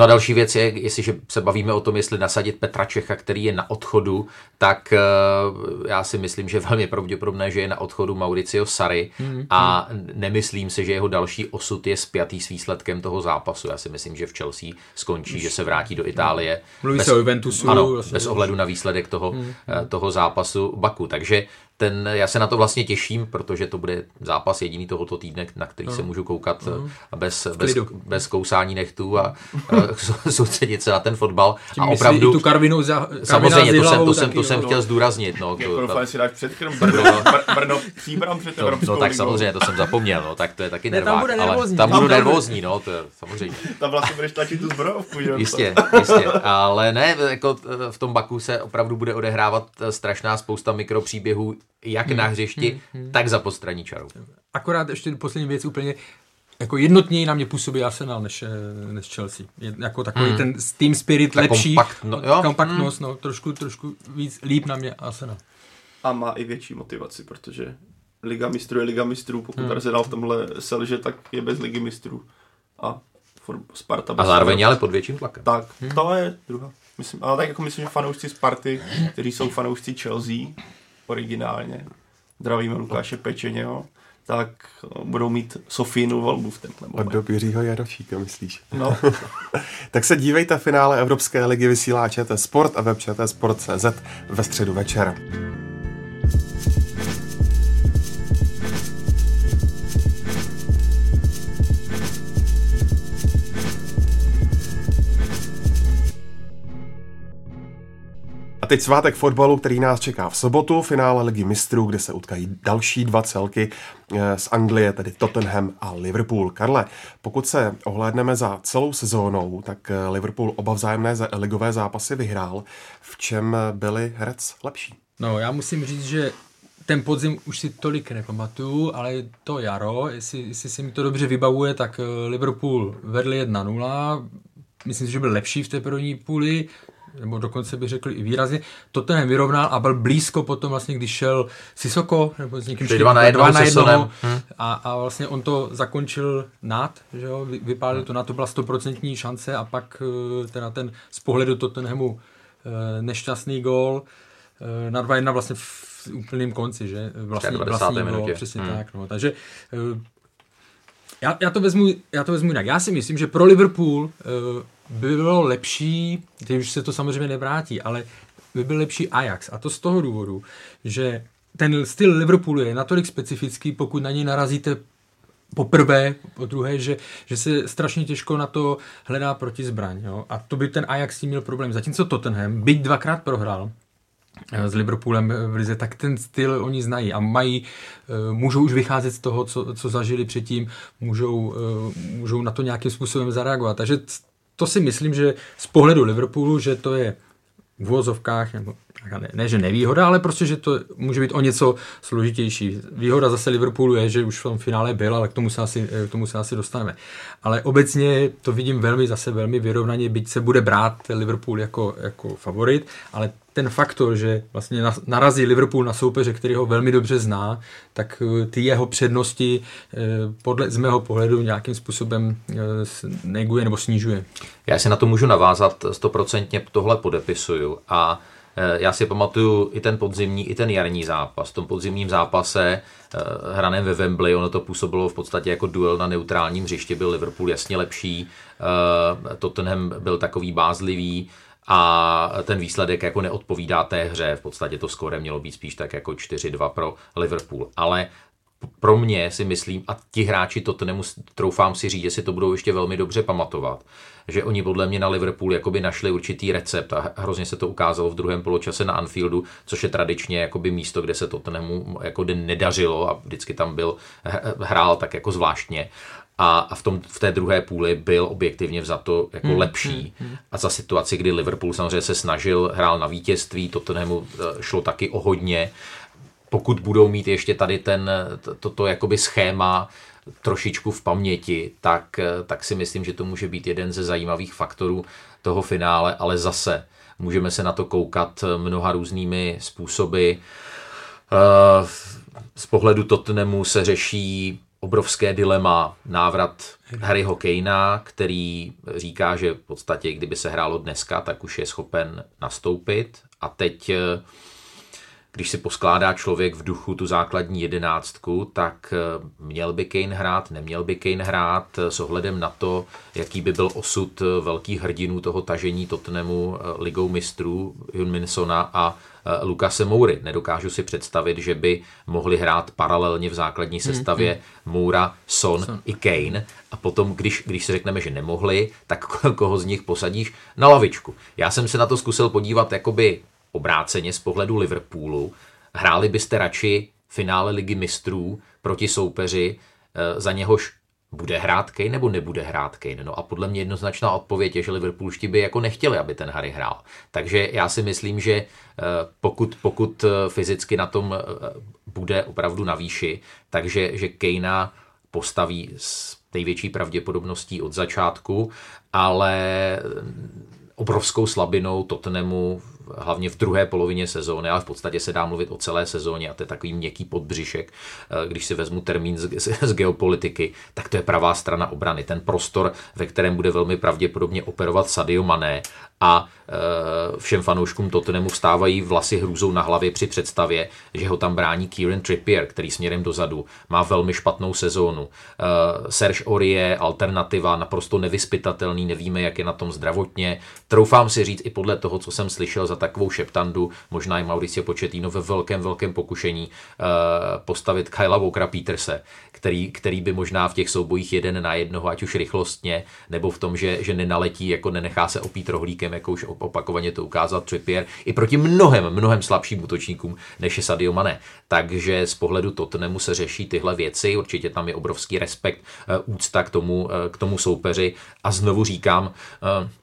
No a další věc je, jestliže se bavíme o tom, jestli nasadit Petra Čecha, který je na odchodu, tak uh, já si myslím, že velmi pravděpodobné, že je na odchodu Mauricio Sary mm, a nemyslím si, že jeho další osud je spjatý s výsledkem toho zápasu. Já si myslím, že v Chelsea skončí, že se vrátí do Itálie. Mluví bez, se o Juventusu. Ano, vlastně bez ohledu na výsledek toho, mm, toho zápasu Baku. Takže ten, já se na to vlastně těším, protože to bude zápas jediný tohoto týdne, na který no. se můžu koukat no. bez, bez, bez kousání nechtů a *laughs* soustředit se na ten fotbal. Tím a opravdu, tu Karvinu za, samozřejmě, to jsem, to jsem, to jsem chtěl zdůraznit. No, to, to, si dáš před *laughs* Brno, Brno, Brno příbram před no, no, tak samozřejmě, to jsem zapomněl, no, tak to je taky nervák. Tam, ale tam budu nervózní, no, to je samozřejmě. Tam vlastně budeš tlačit tu zbrojovku, že? Jistě, jistě, ale ne, jako v tom Baku se opravdu bude odehrávat strašná spousta mikropříběhů, jak hmm. na hřišti, hmm. hmm. tak za postraní čarou. Akorát ještě poslední věc úplně, jako jednotněji na mě působí Arsenal než, eh, než Chelsea. Je, jako takový hmm. ten team spirit tak lepší, kompakt, no, jo? kompaktnost, hmm. no, trošku, trošku víc, líp na mě Arsenal. A má i větší motivaci, protože Liga mistrů je Liga mistrů, pokud hmm. Arsenal v tomhle selže, tak je bez Ligy mistrů. A Sparta A zároveň ale pod větším tlakem. Tak, hmm. to je druhá. Myslím, ale tak jako myslím, že fanoušci Sparty, kteří jsou fanoušci Chelsea, originálně, zdravíme Lukáše Pečeněho, tak budou mít Sofínu volbu v tenhle moment. Od dob Jiřího Jarošíka, myslíš? No. *laughs* tak se dívejte finále Evropské ligy vysílá ČT Sport a web ČT Sport.cz ve středu večer. Teď svátek fotbalu, který nás čeká v sobotu, finále Ligy mistrů, kde se utkají další dva celky eh, z Anglie, tedy Tottenham a Liverpool. Karle, pokud se ohlédneme za celou sezónou, tak eh, Liverpool oba vzájemné ligové zápasy vyhrál. V čem byli Reds lepší? No, já musím říct, že ten podzim už si tolik nepamatuju, ale to jaro, jestli, jestli si mi to dobře vybavuje, tak eh, Liverpool vedli 1-0, myslím si, že byl lepší v té první půli, nebo dokonce bych řekl i výrazně, to ten vyrovnal a byl blízko potom vlastně, když šel Sisoko, nebo s někým šli dva na jednoho, dva na jednoho hmm. a, a, vlastně on to zakončil nad, že jo, vypálil hmm. to na to byla stoprocentní šance a pak eh, teda ten z pohledu Tottenhamu eh, nešťastný gól eh, na 2-1 vlastně v úplném konci, že vlastně, vlastní gól, přesně hmm. tak, no, takže já, já, to vezmu, já to vezmu jinak. Já si myslím, že pro Liverpool by bylo lepší, teď už se to samozřejmě nevrátí, ale by byl lepší Ajax. A to z toho důvodu, že ten styl Liverpoolu je natolik specifický, pokud na něj narazíte poprvé, po druhé, že, že se strašně těžko na to hledá proti zbraň. Jo? A to by ten Ajax s tím měl problém. Zatímco Tottenham, byť dvakrát prohrál, s Liverpoolem v Lize, tak ten styl oni znají a mají, eh, můžou už vycházet z toho, co, co zažili předtím, můžou, eh, můžou na to nějakým způsobem zareagovat. Takže to si myslím, že z pohledu Liverpoolu, že to je v vozovkách, nebo ne, ne, že nevýhoda, ale prostě, že to může být o něco složitější. Výhoda zase Liverpoolu je, že už v tom finále byl, ale k tomu se asi, k tomu se asi dostaneme. Ale obecně to vidím velmi zase velmi vyrovnaně, byť se bude brát Liverpool jako, jako favorit, ale ten faktor, že vlastně narazí Liverpool na soupeře, který ho velmi dobře zná, tak eh, ty jeho přednosti eh, podle, z mého pohledu nějakým způsobem eh, neguje nebo snižuje. Já si na to můžu navázat, stoprocentně tohle podepisuju a já si pamatuju i ten podzimní, i ten jarní zápas. V tom podzimním zápase hraném ve Wembley, ono to působilo v podstatě jako duel na neutrálním hřišti, byl Liverpool jasně lepší, Tottenham byl takový bázlivý, a ten výsledek jako neodpovídá té hře. V podstatě to skóre mělo být spíš tak jako 4-2 pro Liverpool. Ale pro mě si myslím, a ti hráči to nemus, troufám si říct, že si to budou ještě velmi dobře pamatovat, že oni podle mě na Liverpool jakoby našli určitý recept a hrozně se to ukázalo v druhém poločase na Anfieldu, což je tradičně jakoby místo, kde se Tottenhamu jako nedařilo a vždycky tam byl, hrál tak jako zvláštně a, v, tom, v té druhé půli byl objektivně vzato jako hmm, lepší. Hmm, hmm. A za situaci, kdy Liverpool samozřejmě se snažil, hrál na vítězství, Tottenhamu eh, šlo taky o hodně. Pokud budou mít ještě tady ten, toto to, jakoby schéma trošičku v paměti, tak, eh, tak si myslím, že to může být jeden ze zajímavých faktorů toho finále, ale zase můžeme se na to koukat mnoha různými způsoby. Eh, z pohledu Tottenhamu se řeší obrovské dilema návrat Harryho Kanea, který říká, že v podstatě, kdyby se hrálo dneska, tak už je schopen nastoupit. A teď, eh, když si poskládá člověk v duchu tu základní jedenáctku, tak eh, měl by Kane hrát, neměl by Kane hrát s ohledem na to, jaký by byl osud eh, velkých hrdinů toho tažení Tottenhamu ligou mistrů Junminsona a Eh, Lukase Moury. Nedokážu si představit, že by mohli hrát paralelně v základní hmm, sestavě hmm. Moura, Son, Son i Kane a potom, když, když si řekneme, že nemohli, tak *laughs* koho z nich posadíš na lavičku. Já jsem se na to zkusil podívat jakoby obráceně z pohledu Liverpoolu. Hráli byste radši finále ligy mistrů proti soupeři, eh, za něhož bude hrát Kane nebo nebude hrát Kane? No a podle mě jednoznačná odpověď je, že Liverpoolští by jako nechtěli, aby ten Harry hrál. Takže já si myslím, že eh, pokud, pokud eh, fyzicky na tom bude opravdu na výši, takže že Kanea postaví s největší pravděpodobností od začátku, ale obrovskou slabinou Tottenhamu hlavně v druhé polovině sezóny, ale v podstatě se dá mluvit o celé sezóně a to je takový měkký podbřišek, eh, když si vezmu termín z, z, z geopolitiky, tak to je pravá strana obrany. Ten prostor, ve kterém bude velmi pravděpodobně operovat Sadio Mané a e, všem fanouškům Tottenhamu vstávají vlasy hrůzou na hlavě při představě, že ho tam brání Kieran Trippier, který směrem dozadu má velmi špatnou sezónu. E, Serge Aurier, alternativa, naprosto nevyspytatelný, nevíme, jak je na tom zdravotně. Troufám si říct i podle toho, co jsem slyšel za takovou šeptandu, možná i Mauricio Početino ve velkém, velkém pokušení e, postavit Kyla Walkera Peterse, který, který by možná v těch soubojích jeden na jednoho, ať už rychlostně, nebo v tom, že, že nenaletí, jako nenechá se opít rohlíkem, jako už opakovaně to ukázal Trippier, i proti mnohem, mnohem slabším útočníkům, než je Sadio Mane. Takže z pohledu Tottenhamu se řeší tyhle věci, určitě tam je obrovský respekt, eh, úcta k tomu, eh, k tomu soupeři a znovu říkám, eh,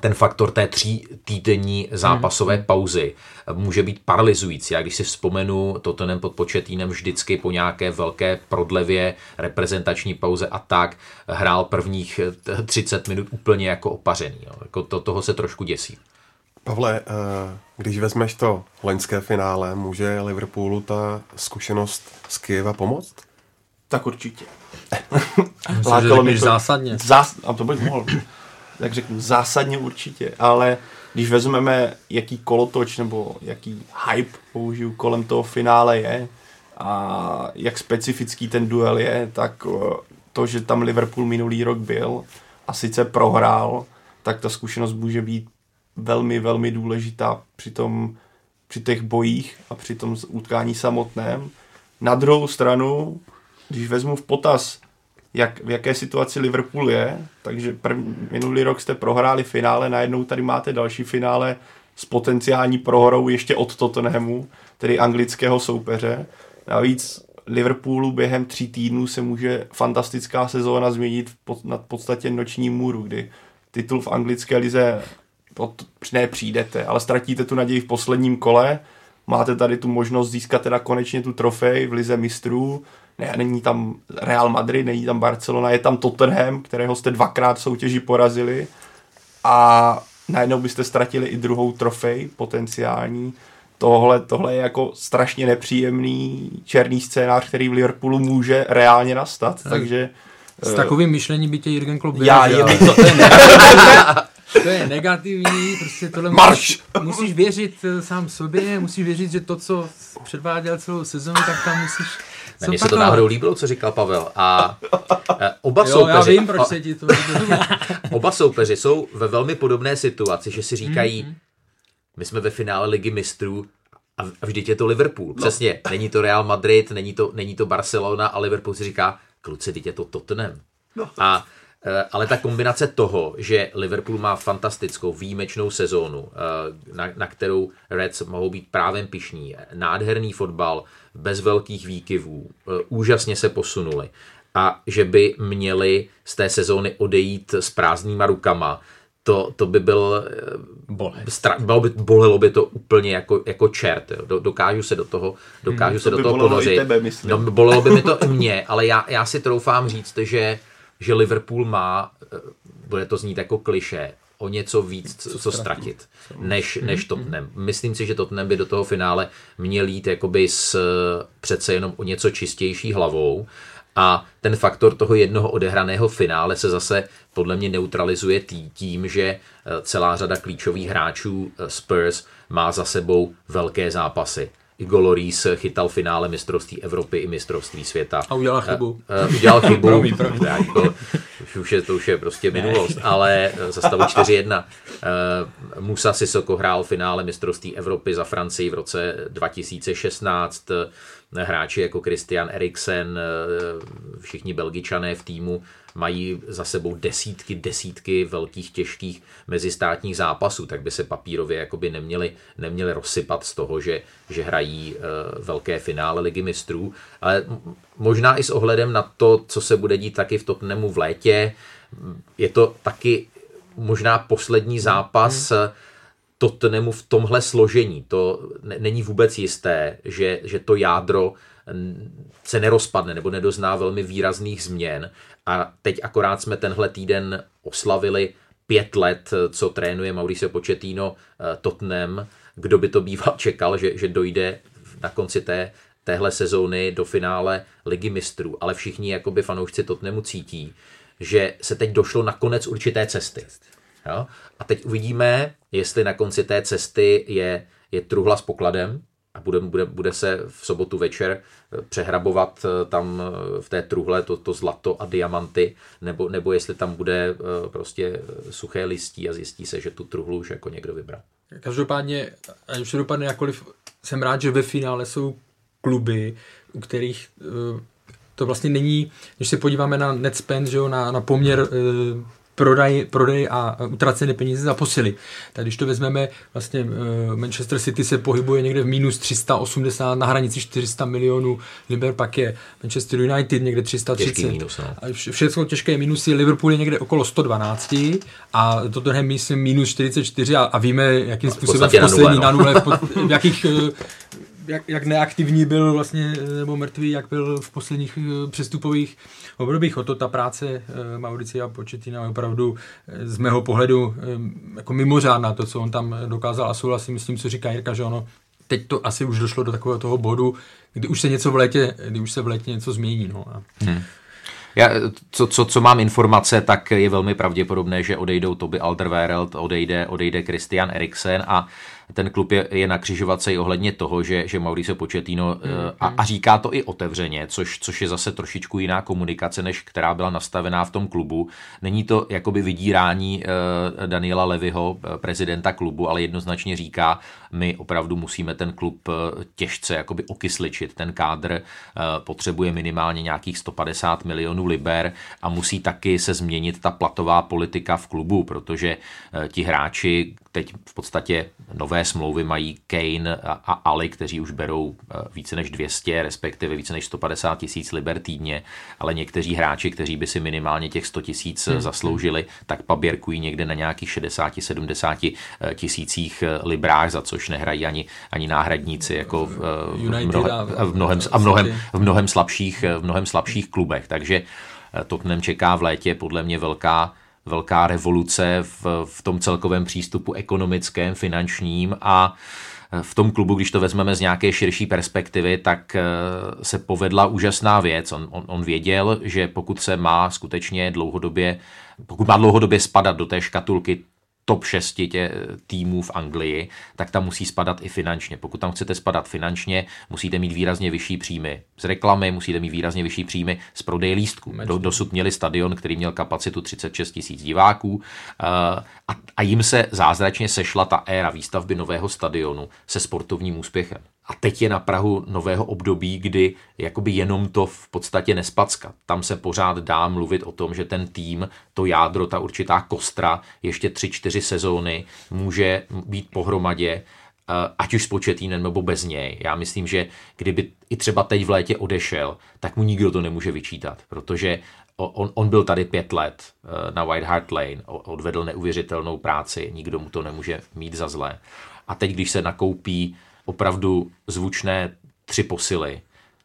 ten faktor té tří týdenní zápasové hmm. pauzy může být paralyzující. Já když si vzpomenu Tottenham pod početínem vždycky po nějaké velké prodlevě, reprezentační pauze a tak, hrál prvních 30 minut úplně jako opařený. Jo. Jako to, toho se trošku děsí. Pavle, eh, když vezmeš to loňské finále, může Liverpoolu ta zkušenost z Kyjeva pomoct? Tak určitě. Lákalo mi to zásadně. Zás, a to bych mohl tak řeknu, zásadně určitě, ale když vezmeme, jaký kolotoč nebo jaký hype použiju kolem toho finále je a jak specifický ten duel je, tak eh, to, že tam Liverpool minulý rok byl a sice prohrál, tak ta zkušenost může být velmi, velmi důležitá při, tom, při těch bojích a při tom utkání samotném. Na druhou stranu, když vezmu v potaz jak, v jaké situaci Liverpool je, takže prv, minulý rok jste prohráli finále, najednou tady máte další finále s potenciální prohrou ještě od Tottenhamu, tedy anglického soupeře. Navíc Liverpoolu během tří týdnů se může fantastická sezóna změnit pod, nad podstatě noční můru, kdy titul v anglické lize pod, ne přijdete, ale ztratíte tu naději v posledním kole, máte tady tu možnost získat teda konečně tu trofej v lize mistrů, ne, není tam Real Madrid, není tam Barcelona, je tam Tottenham, kterého jste dvakrát v soutěži porazili a najednou byste ztratili i druhou trofej potenciální. Tohle, tohle je jako strašně nepříjemný černý scénář, který v Liverpoolu může reálně nastat, tak. takže... S takovým myšlením by tě Jürgen Klopp Já je to, to je *laughs* To je negativní, prostě tohle Marš! musíš, musíš věřit eh, sám sobě, musíš věřit, že to, co předváděl celou sezonu, tak tam musíš Mně se to náhodou líbilo, co říkal Pavel. A *laughs* eh, oba Jo, soupeři, já vím, proč se ti to *laughs* oba soupeři jsou ve velmi podobné situaci, že si říkají, Mhm. my jsme ve finále ligy mistrů a vždyť je to Liverpool. Přesně, není to Real Madrid, není to, není to Barcelona a Liverpool si říká, kluci, teď je to Tottenham. A eh, ale ta kombinace toho, že Liverpool má fantastickou výjimečnou sezónu, eh, na, na kterou Reds mohou být právem pišní, nádherný fotbal, bez velkých výkyvů, eh, úžasně se posunuli a že by měli z té sezóny odejít s prázdnýma rukama, to, to by byl Bolest. Stra- bylo by, bolelo by to úplně jako, jako čert. Jo. Do- Dokážu se do toho, dokážu se to do by toho ponořit. tebe, myslím. No, bolelo by mi to i mě, ale já, já si troufám říct, že, že Liverpool má, eh, bude to znít jako kliše, o něco víc, co, co ztratit, než, než Tottenham. Myslím si, že Tottenham by do toho finále měl jít jakoby s eh, přece jenom o něco čistější hlavou a ten faktor toho jednoho odehraného finále se zase podle mě neutralizuje tí- tím, že eh, celá řada klíčových hráčů eh, Spurs má za sebou velké zápasy. Igor Lloris chytal finále mistrovství Evropy i mistrovství světa. A udělal chybu. Uh, udělal chybu. *laughs* Promiň. Už, je, to už je prostě minulost, ale eh, za stavu *laughs* 4-1. Uh, Musa Sissoko hrál finále mistrovství Evropy za Francii v roce 2016. Hráči jako Christian Eriksen, eh, všichni belgičané v týmu mají za sebou desítky, desítky velkých, těžkých mezistátních zápasů, tak by se papírově jakoby neměli, neměli rozsypat z toho, že, že hrají eh, velké finále ligy mistrů, ale možná i s ohledem na to, co se bude dít taky v Tottenhamu v létě, je to taky možná poslední zápas Tottenhamu v tomhle složení. To ne- není vůbec jisté, že, že to jádro se nerozpadne nebo nedozná velmi výrazných změn. A teď akorát jsme tenhle týden oslavili pět let, co trénuje Mauricio Pochettino eh, Tottenham. Kdo by to býval *laughs* čekal, že, že dojde na konci té, téhle sezóny do finále ligy mistrů. Ale všichni jakoby fanoušci Tottenhamu cítí, že se teď došlo na konec určité cesty. Jo? A teď uvidíme, jestli na konci té cesty je, je truhla s pokladem a bude, bude, bude se v sobotu večer eh, přehrabovat eh, tam eh, v té truhle to, to zlato a diamanty, nebo, nebo jestli tam bude prostě suché listí a zjistí se, že tu truhlu už jako někdo vybral. Každopádně, ať už to dopadne jakkoliv, jsem rád, že ve finále jsou kluby, u kterých to vlastně není, když se podíváme na net spend, že jo, na, na poměr prodej, prodej a utracené peníze za posily. Tak když to vezmeme, vlastně eh, Manchester City se pohybuje někde v minus 380 na hranici 400 milionů, Liber pak je Manchester United někde 330. Těžký mínus, no. Všechno těžké minusy, Liverpool je někde okolo 112 a Tottenham myslím minus 44 a, a víme, jakým způsobem v podstatě na nule, poslední no. na nule, v, pod, v jakých *laughs* jak, jak neaktivní byl vlastně, eh, nebo mrtvý, jak byl v posledních eh, přestupových obdobích. O to ta práce eh, Mauricia Početina je opravdu z mého pohledu jako mimořádná, to, co on tam dokázal a souhlasím s tím, co říká Jirka, že ono teď to asi už došlo do takového toho bodu, kdy už se něco v létě, kdy už se v létě něco změní. No. A Já, co, co, co mám informace, tak je velmi pravděpodobné, že odejdou Toby Alderweireld, odejde, odejde Christian Eriksen a ten klub je, je na křižovatce i ohledně toho, že, že Mauricio Pochettino mm, a, a říká to i otevřeně, což, což je zase trošičku jiná komunikace, než která byla nastavená v tom klubu. Není to jakoby vydírání uh, Daniela Levyho, eh, prezidenta klubu, ale jednoznačně říká, my opravdu musíme ten klub eh, těžce jakoby okysličit. Ten kádr eh, potřebuje minimálně nějakých 150 milionů liber a musí taky se změnit ta platová politika v klubu, protože eh, ti hráči teď v podstatě nové smlouvy mají Kane a, Ali, kteří už berou eh, více než 200, respektive více než 150 tisíc liber týdně, ale někteří hráči, kteří by si minimálně těch 100 tisíc hmm. zasloužili, tak paběrkují někde na nějakých 60-70 tisících eh, librách, za což nehrají ani, ani náhradníci jako v, eh, v, mnohem, a- v, mnohem, a mnohem, v mnohem slabších, v mnohem slabších klubech. Takže eh, Tottenham čeká v létě podle mě velká velká revoluce v, v tom celkovém přístupu ekonomickém, finančním a v tom klubu, když to vezmeme z nějaké širší perspektivy, tak se povedla úžasná věc. On, on, on věděl, že pokud se má skutečně dlouhodobě, pokud má dlouhodobě spadat do té škatulky top 6 tě, týmů v Anglii, tak tam musí spadat i finančně. Pokud tam chcete spadat finančně, musíte mít výrazně vyšší příjmy z reklamy, musíte mít výrazně vyšší příjmy z prodeje lístků. Do, dosud měli stadion, který měl kapacitu 36 tisíc diváků uh, a, a jim se zázračně sešla ta éra výstavby nového stadionu se sportovním úspěchem. A teď je na Prahu nového období, kdy jakoby jenom to v podstatě nespacka. Tam se pořád dá mluvit o tom, že ten tým, to jádro, ta určitá kostra, ještě tři, čtyři sezóny může být pohromadě, eh, ať už s početým nebo bez něj. Já myslím, že kdyby i třeba teď v létě odešel, tak mu nikdo to nemůže vyčítat, protože on, on byl tady pět let eh, na White Hart Lane, odvedl neuvěřitelnou práci, nikdo mu to nemůže mít za zlé. A teď, když se nakoupí opravdu zvučné tři posily,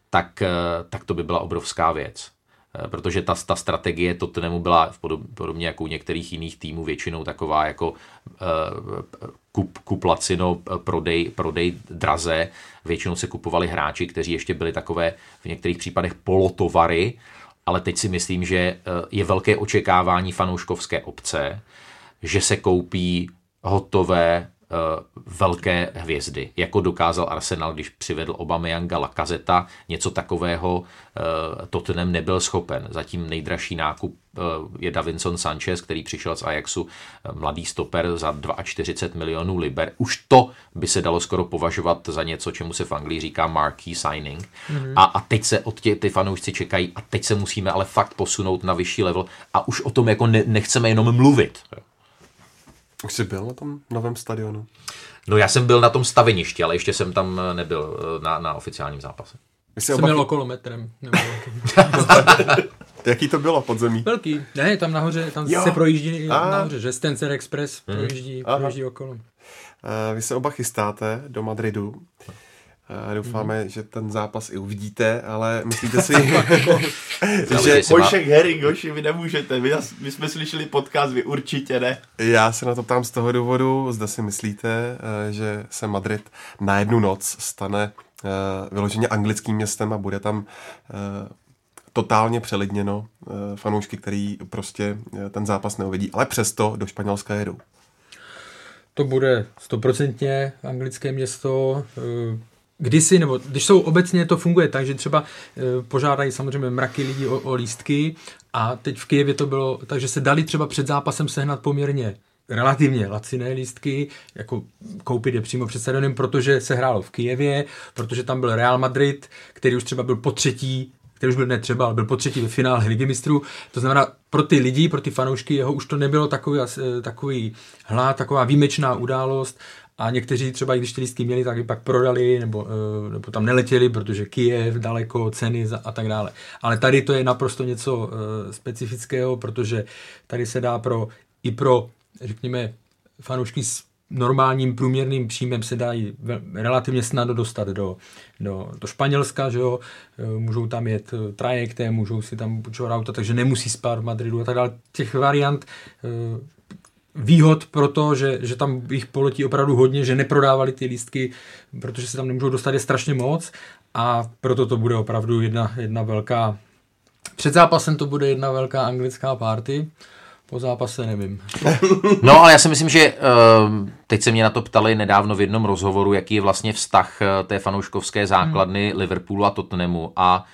tak, eh, tak to by byla obrovská věc. Eh, protože ta, ta strategie Tottenhamu byla v podob, podobně jako u některých jiných týmů většinou taková jako kup, kup lacino, prodej, prodej draze. Většinou se kupovali hráči, kteří ještě byli takové v některých případech polotovary, ale teď si myslím, že je velké očekávání fanouškovské obce, že se koupí hotové Eh, velké hvězdy, jako dokázal Arsenal, když přivedl Obameyanga Lakazeta, něco takového eh, Tottenham nebyl schopen. Zatím nejdražší nákup eh, je Davinson Sanchez, který přišel z Ajaxu, mladý stoper za 42 milionů liber. Už to by se dalo skoro považovat za něco, čemu se v Anglii říká marquee signing. Mm-hmm. A, a teď se od tě, ty fanoušci čekají a teď se musíme ale fakt posunout na vyšší level a už o tom jako ne, nechceme jenom mluvit. Už jsi byl na tom novém stadionu? No já jsem byl na tom staveništi, ale ještě jsem tam eh, nebyl eh, na, na oficiálním zápase. Jsem oba... měl okolo metrem. Jaký to bylo podzemí? Velký. Ne, tam nahoře, tam jo. se projíždí A. nahoře, že Stencer Express hmm. projíždí, projíždí okolo. Uh, vy se oba chystáte do Madridu. Doufáme, mm. že ten zápas i uvidíte, ale myslíte si, *laughs* *laughs* že... Pošek Harry, Goši, vy nemůžete, my, my jsme slyšeli podcast, vy určitě ne. Já se na to ptám z toho důvodu, zda si myslíte, eh, že se Madrid na jednu noc stane eh, vyloženě anglickým městem a bude tam eh, totálně přelidněno fanoušky, který prostě ten zápas neuvidí, ale přesto do Španělska jedou. To bude stoprocentně anglické město, kdysi, nebo když jsou obecně, to funguje tak, že třeba e, požádají samozřejmě mraky lidí o, o lístky a teď v Kijevě to bylo, takže se dali třeba před zápasem sehnat poměrně relativně laciné lístky, jako koupit je přímo před stadionem, protože se hrálo v Kijevě, protože tam byl Real Madrid, který už třeba byl po třetí který už byl netřeba, ale byl po třetí ve finále Ligy mistrů. To znamená, pro ty lidi, pro ty fanoušky jeho už to nebylo takový, e, takový hlad, taková výjimečná událost a někteří třeba, i když ty lístky měli, tak je pak prodali nebo, eh, nebo tam neletěli, protože Kijev, daleko, ceny a tak dále. Ale tady to je naprosto něco eh, specifického, protože tady se dá pro i pro, řekněme, fanoušky s normálním průměrným příjmem se dají relativně snadno dostat do, do, do Španělska, že jo? Eh, můžou tam jet trajektem, můžou si tam půjčovat auta, takže nemusí spát v Madridu a tak dále. Těch variant výhod pro to, že, že tam jich poletí opravdu hodně, že neprodávali ty lístky, protože se tam nemůžou dostat je strašně moc a proto to bude opravdu jedna, jedna velká před zápasem to bude jedna velká anglická party, po zápase nevím. *laughs* No ale já si myslím, že uh, teď se mě na to ptali nedávno v jednom rozhovoru, jaký je vlastně vztah uh, té fanouškovské základny hmm. Liverpoolu a Tottenhamu a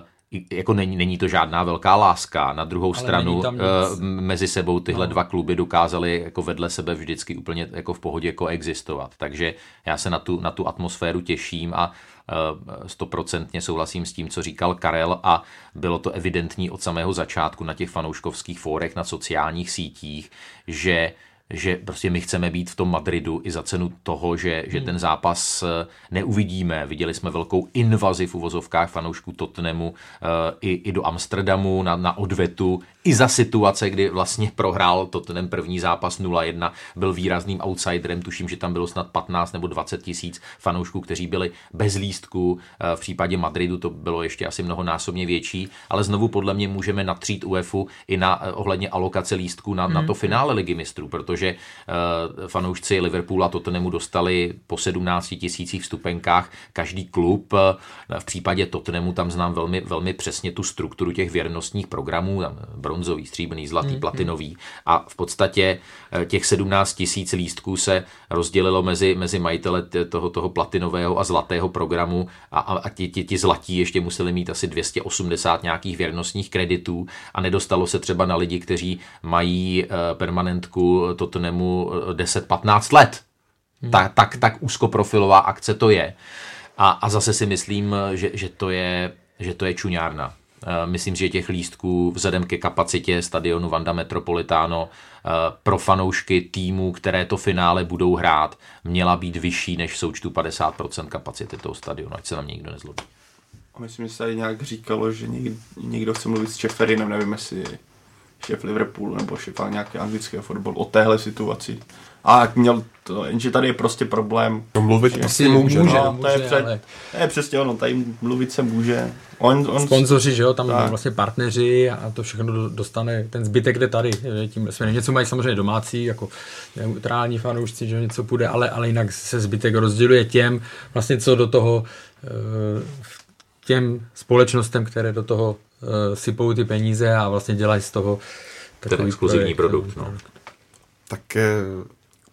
uh, jako není, není to žádná velká láska. Na druhou Ale stranu uh, mezi sebou tyhle no. dva kluby dokázaly jako vedle sebe vždycky úplně jako v pohodě koexistovat. Takže já se na tu, na tu atmosféru těším a eh, stoprocentně uh, souhlasím s tím, co říkal Karel a bylo to evidentní od samého začátku na těch fanouškovských fórech, na sociálních sítích, že že prostě my chceme být v tom Madridu i za cenu toho, že, že ten zápas eh, neuvidíme. Viděli jsme velkou invazi v uvozovkách fanoušků Tottenhamu eh, i, i do Amsterdamu na, na odvetu, i za situace, kdy vlastně prohrál to ten první zápas 0-1, byl výrazným outsiderem, tuším, že tam bylo snad 15 nebo 20 tisíc fanoušků, kteří byli bez lístku, v případě Madridu to bylo ještě asi mnohonásobně větší, ale znovu podle mě můžeme natřít UEFu i na ohledně alokace lístků na, na to mhm. finále ligy mistrů, protože uh, fanoušci Liverpoolu a Tottenhamu dostali po 17 tisících vstupenkách každý klub. V případě Tottenhamu tam znám velmi, velmi přesně tu strukturu těch věrnostních programů, tam bronzový, stříbrný, zlatý, mm. platinový a v podstatě eh, těch 17 tisíc lístků se rozdělilo mezi, mezi majitele toho, toho platinového a zlatého programu a, a, a ti, ti, ti zlatí ještě museli mít asi 280 nějakých věrnostních kreditů a nedostalo se třeba na lidi, kteří mají eh, permanentku Tottenhamu 10-15 eh, let. Hmm. Tak, tak, tak úzkoprofilová akce to je. A, a zase si myslím, že, že, to je, že to je čuňárna. Eh, myslím, že těch lístků vzhledem ke kapacitě stadionu Vanda Metropolitano pro fanoušky týmů, které to finále budou hrát, měla být vyšší než v součtu 50% kapacity toho stadionu, ať se na mě nikdo nezlobí. A myslím, že se tady nějak říkalo, že někdo, někdo chce mluvit s Čeferinem, nevím jestli šéf Liverpoolu nebo šéf nějaké anglického fotbalu o téhle situaci. A měl to, jenže tady je prostě problém. No mluvit že, asi může, může, no, to je, před, ale... to je přesně ono, tady mluvit se může. On, on, Sponzoři, že jo, tam tak. vlastně partneři a to všechno dostane, ten zbytek jde tady, tím směrem. Něco mají samozřejmě domácí, jako neutrální fanoušci, že něco půjde, ale, ale jinak se zbytek rozděluje těm, vlastně co do toho uh, těm společnostem, které do toho uh, sypou ty peníze a vlastně dělají z toho takový ten exkluzivní produkt. produkt. No. Tak eh,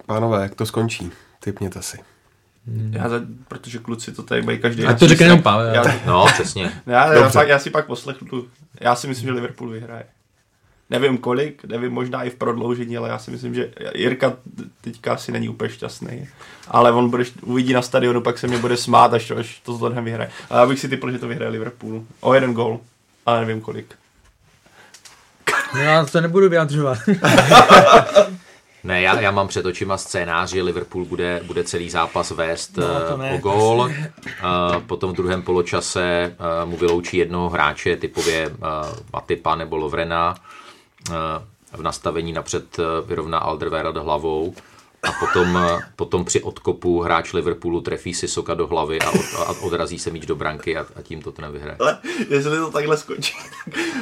pánové, jak to skončí? Typněte si. Hmm. Já za, protože kluci to tady mají každý. A to řekne jenom Pavel. Já, no, přesně. Já, já, já, si pak poslechnu. Já si myslím, že Liverpool vyhraje. Nevím kolik, nevím možná i v prodloužení, ale já si myslím, že Jirka teďka asi není úplně šťastný. Ale on bude, uvidí na stadionu, pak se mě bude smát, až to, až to Tottenham vyhraje. Ale já bych si typl, že to vyhraje Liverpool. O jeden gol, ale nevím kolik. Já to nebudu vyjadřovat. *laughs* Ne, já, já mám před očima scénář, že Liverpool bude, bude celý zápas vést no, uh, o gól. Uh, potom v druhém poločase uh, mu vyloučí jednoho hráče, typově uh, Matipa nebo Lovrena. Uh, v nastavení napřed vyrovná Alderweireld hlavou a potom, potom při odkopu hráč Liverpoolu trefí si soka do hlavy a, od, a odrazí se míč do branky a, a tím to ten vyhraje. Ale jestli to takhle skončí,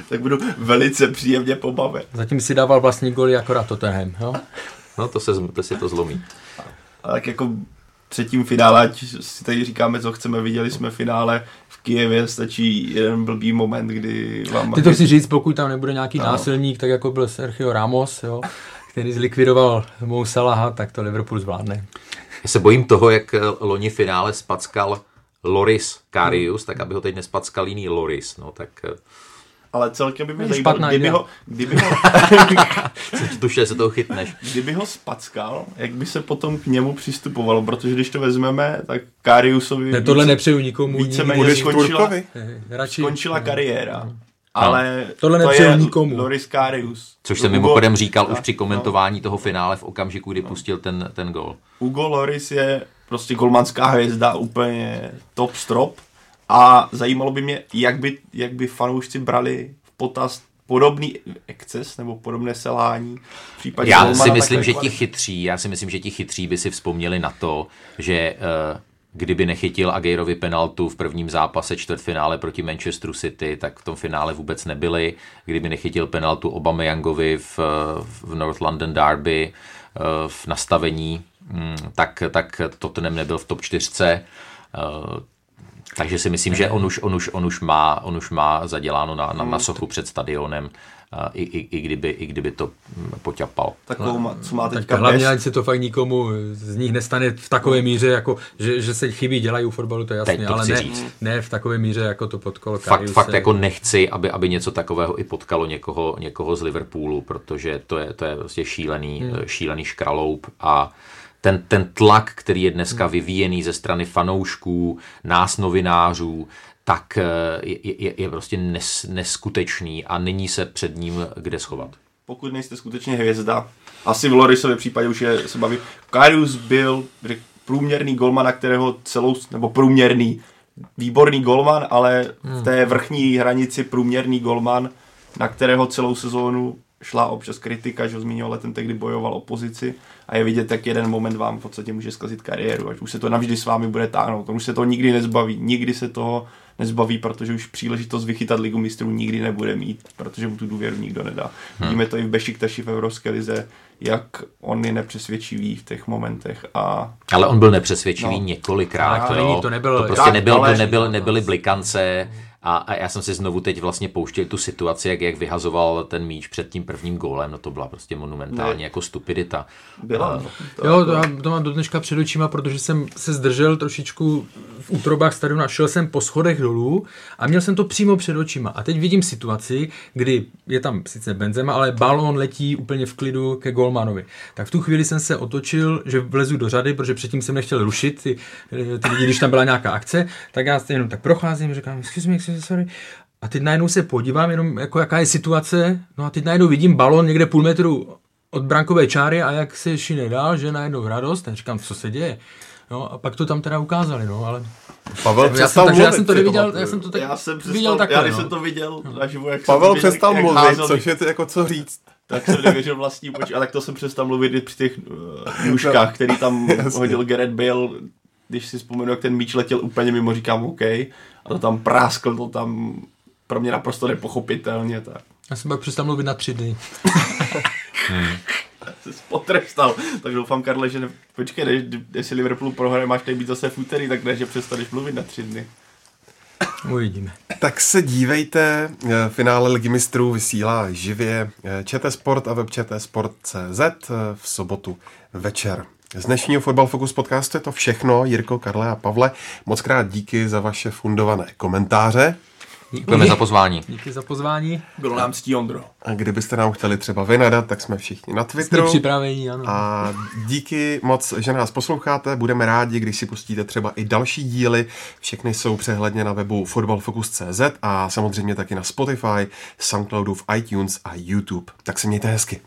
tak budu velice příjemně pobaven. Zatím si dával vlastní goly akorát Tottenham, jo? No to, se, to si to zlomí. A tak jako třetím finále, ať si tady říkáme, co chceme, viděli jsme finále v Kijevě, stačí jeden blbý moment, kdy vám... Ty to chci říct, pokud tam nebude nějaký ano. násilník, tak jako byl Sergio Ramos, jo, který zlikvidoval Mou Salaha, tak to Liverpool zvládne. Já se bojím toho, jak loni finále spackal Loris Karius, tak aby ho teď nespackal jiný Loris, no tak ale celkem by mě zajímalo, kdyby ho, kdyby ho, *laughs* Tušil, se toho chytneš. Kdyby ho spackal, jak by se potom k němu přistupovalo, protože když to vezmeme, tak Kariusovi ne, tohle nepřeju nikomu. Víceméně skončila, Radši, skončila kariéra. No. Ale tohle to je nikomu. Loris Karius. Což jsem mimochodem říkal už při komentování no. toho finále v okamžiku, kdy no. pustil ten, ten gol. Hugo Loris je prostě golmanská hvězda, úplně top strop a zajímalo by mě, jak by, jak by fanoušci brali v potaz podobný exces nebo podobné selhání. V případě já si myslím, že ti chytří, já si myslím, že ti chytří by si vzpomněli na to, že uh, kdyby nechytil Ageirovi penaltu v prvním zápase čtvrtfinále proti Manchesteru City, tak v tom finále vůbec nebyli. Kdyby nechytil penaltu Obama Youngovi v, v North London Derby uh, v nastavení, um, tak, tak Tottenham nebyl v top 4. Uh, takže si myslím, že on už, on už, on už, má, on už má zaděláno na, na, na sochu před stadionem, i, i, i, kdyby, i kdyby to mm, poťapal. Takovou, má, co má teďka hlavně, ať se to fakt nikomu z nich nestane v takové míře, jako, že, že se chybí dělají u fotbalu, to je jasné, ale ne, ne v takové míře, jako to potkalo Fakt, fakt jako nechci, aby, aby něco takového i potkalo někoho, někoho z Liverpoolu, protože to je, to je prostě šílený, hmm. šílený škraloup a ten, ten tlak, který je dneska vyvíjený ze strany fanoušků, nás novinářů, tak eh, je, je, je prostě nes, neskutečný a není se před ním kde schovat. Pokud nejste skutečně hvězda, asi v Lorisově případě už je, se baví. Karius byl řek, průměrný golman, na kterého celou, nebo průměrný, výborný golman, ale v hmm. té vrchní hranici průměrný golman na kterého celou sezónu šla občas kritika, že ho zmiňoval ten tehdy bojoval opozici a je vidět, jak jeden moment vám v podstatě může zkazit kariéru, ať už se to navždy s vámi bude táhnout, on už se to nikdy nezbaví, nikdy se toho nezbaví, protože už příležitost vychytat ligu mistrů nikdy nebude mít, protože mu tu důvěru nikdo nedá. Hmm. Vidíme to i v Bešiktaši v Evropské lize, jak on je nepřesvědčivý v těch momentech. A... Ale on byl nepřesvědčivý no. několikrát. to, není, to, nebyl, to prostě nebyl, nebyl, nebyly blikance. A, a já jsem si znovu teď vlastně pouštěl tu situaci, jak, jak vyhazoval ten míč před tím prvním gólem, no to byla prostě monumentální ne. jako stupidita. Byla. No. To jo, to, já to mám do dneška před očima, protože jsem se zdržel trošičku v útrobách stadionu, šel jsem po schodech dolů a měl jsem to přímo před očima. A teď vidím situaci, kdy je tam sice Benzema, ale balón letí úplně v klidu ke golmanovi. Tak v tu chvíli jsem se otočil, že vlezu do řady, protože předtím jsem nechtěl rušit ty, ty lidi, když tam byla nějaká akce, tak já jenom tak procházím, říkám, excuse me, excuse me, sorry. A teď najednou se podívám jenom, jako jaká je situace, no a teď najednou vidím balon někde půl metru od brankové čáry a jak se šine dál, že najednou radost, a říkám, co se děje. No a pak to tam teda ukázali, no, ale... Pavel já jsem, takže já jsem to neviděl, já jsem to tak já jsem přestal, viděl takhle, já když no. jsem to viděl naživo, jak Pavel jsem přestal jak mluvit, házel, což je ty, jako co říct. tak jsem nevěřil vlastní oči, a tak to jsem přestal mluvit i při těch uh, nůžkách, který tam Jasně. hodil Gareth Bale, když si vzpomenu, jak ten míč letěl úplně mimo, říkám OK, a to tam práskl, to tam pro mě naprosto nepochopitelně, tak Já jsem pak přestal mluvit na tři dny. *laughs* se potrestal. Tak doufám, Karle, že ne, počkej, než, jestli Liverpool prohraje, máš tady být zase v úterý, tak ne, že přestaneš mluvit na tři dny. Uvidíme. Tak se dívejte, eh, finále Ligy mistrů vysílá živě eh, ČT Sport a web Sport.cz eh, v sobotu večer. Z dnešního Fotbal Focus podcastu je to všechno. Jirko, Karle a Pavle, moc krát díky za vaše fundované komentáře. Děkujeme za pozvání. Díky za pozvání. Bylo nám ctí, Ondro. A kdybyste nám chtěli třeba vy nadat, tak jsme všichni na Jsme Twitteru. připraveni, ano. A díky moc, že nás posloucháte. Budeme rádi, když si pustíte třeba i další díly. Všechny jsou přehledně na webu fotbalfocus.cz a samozřejmě taky na Spotify, Soundcloudu, v iTunes a YouTube. Tak se mějte hezky.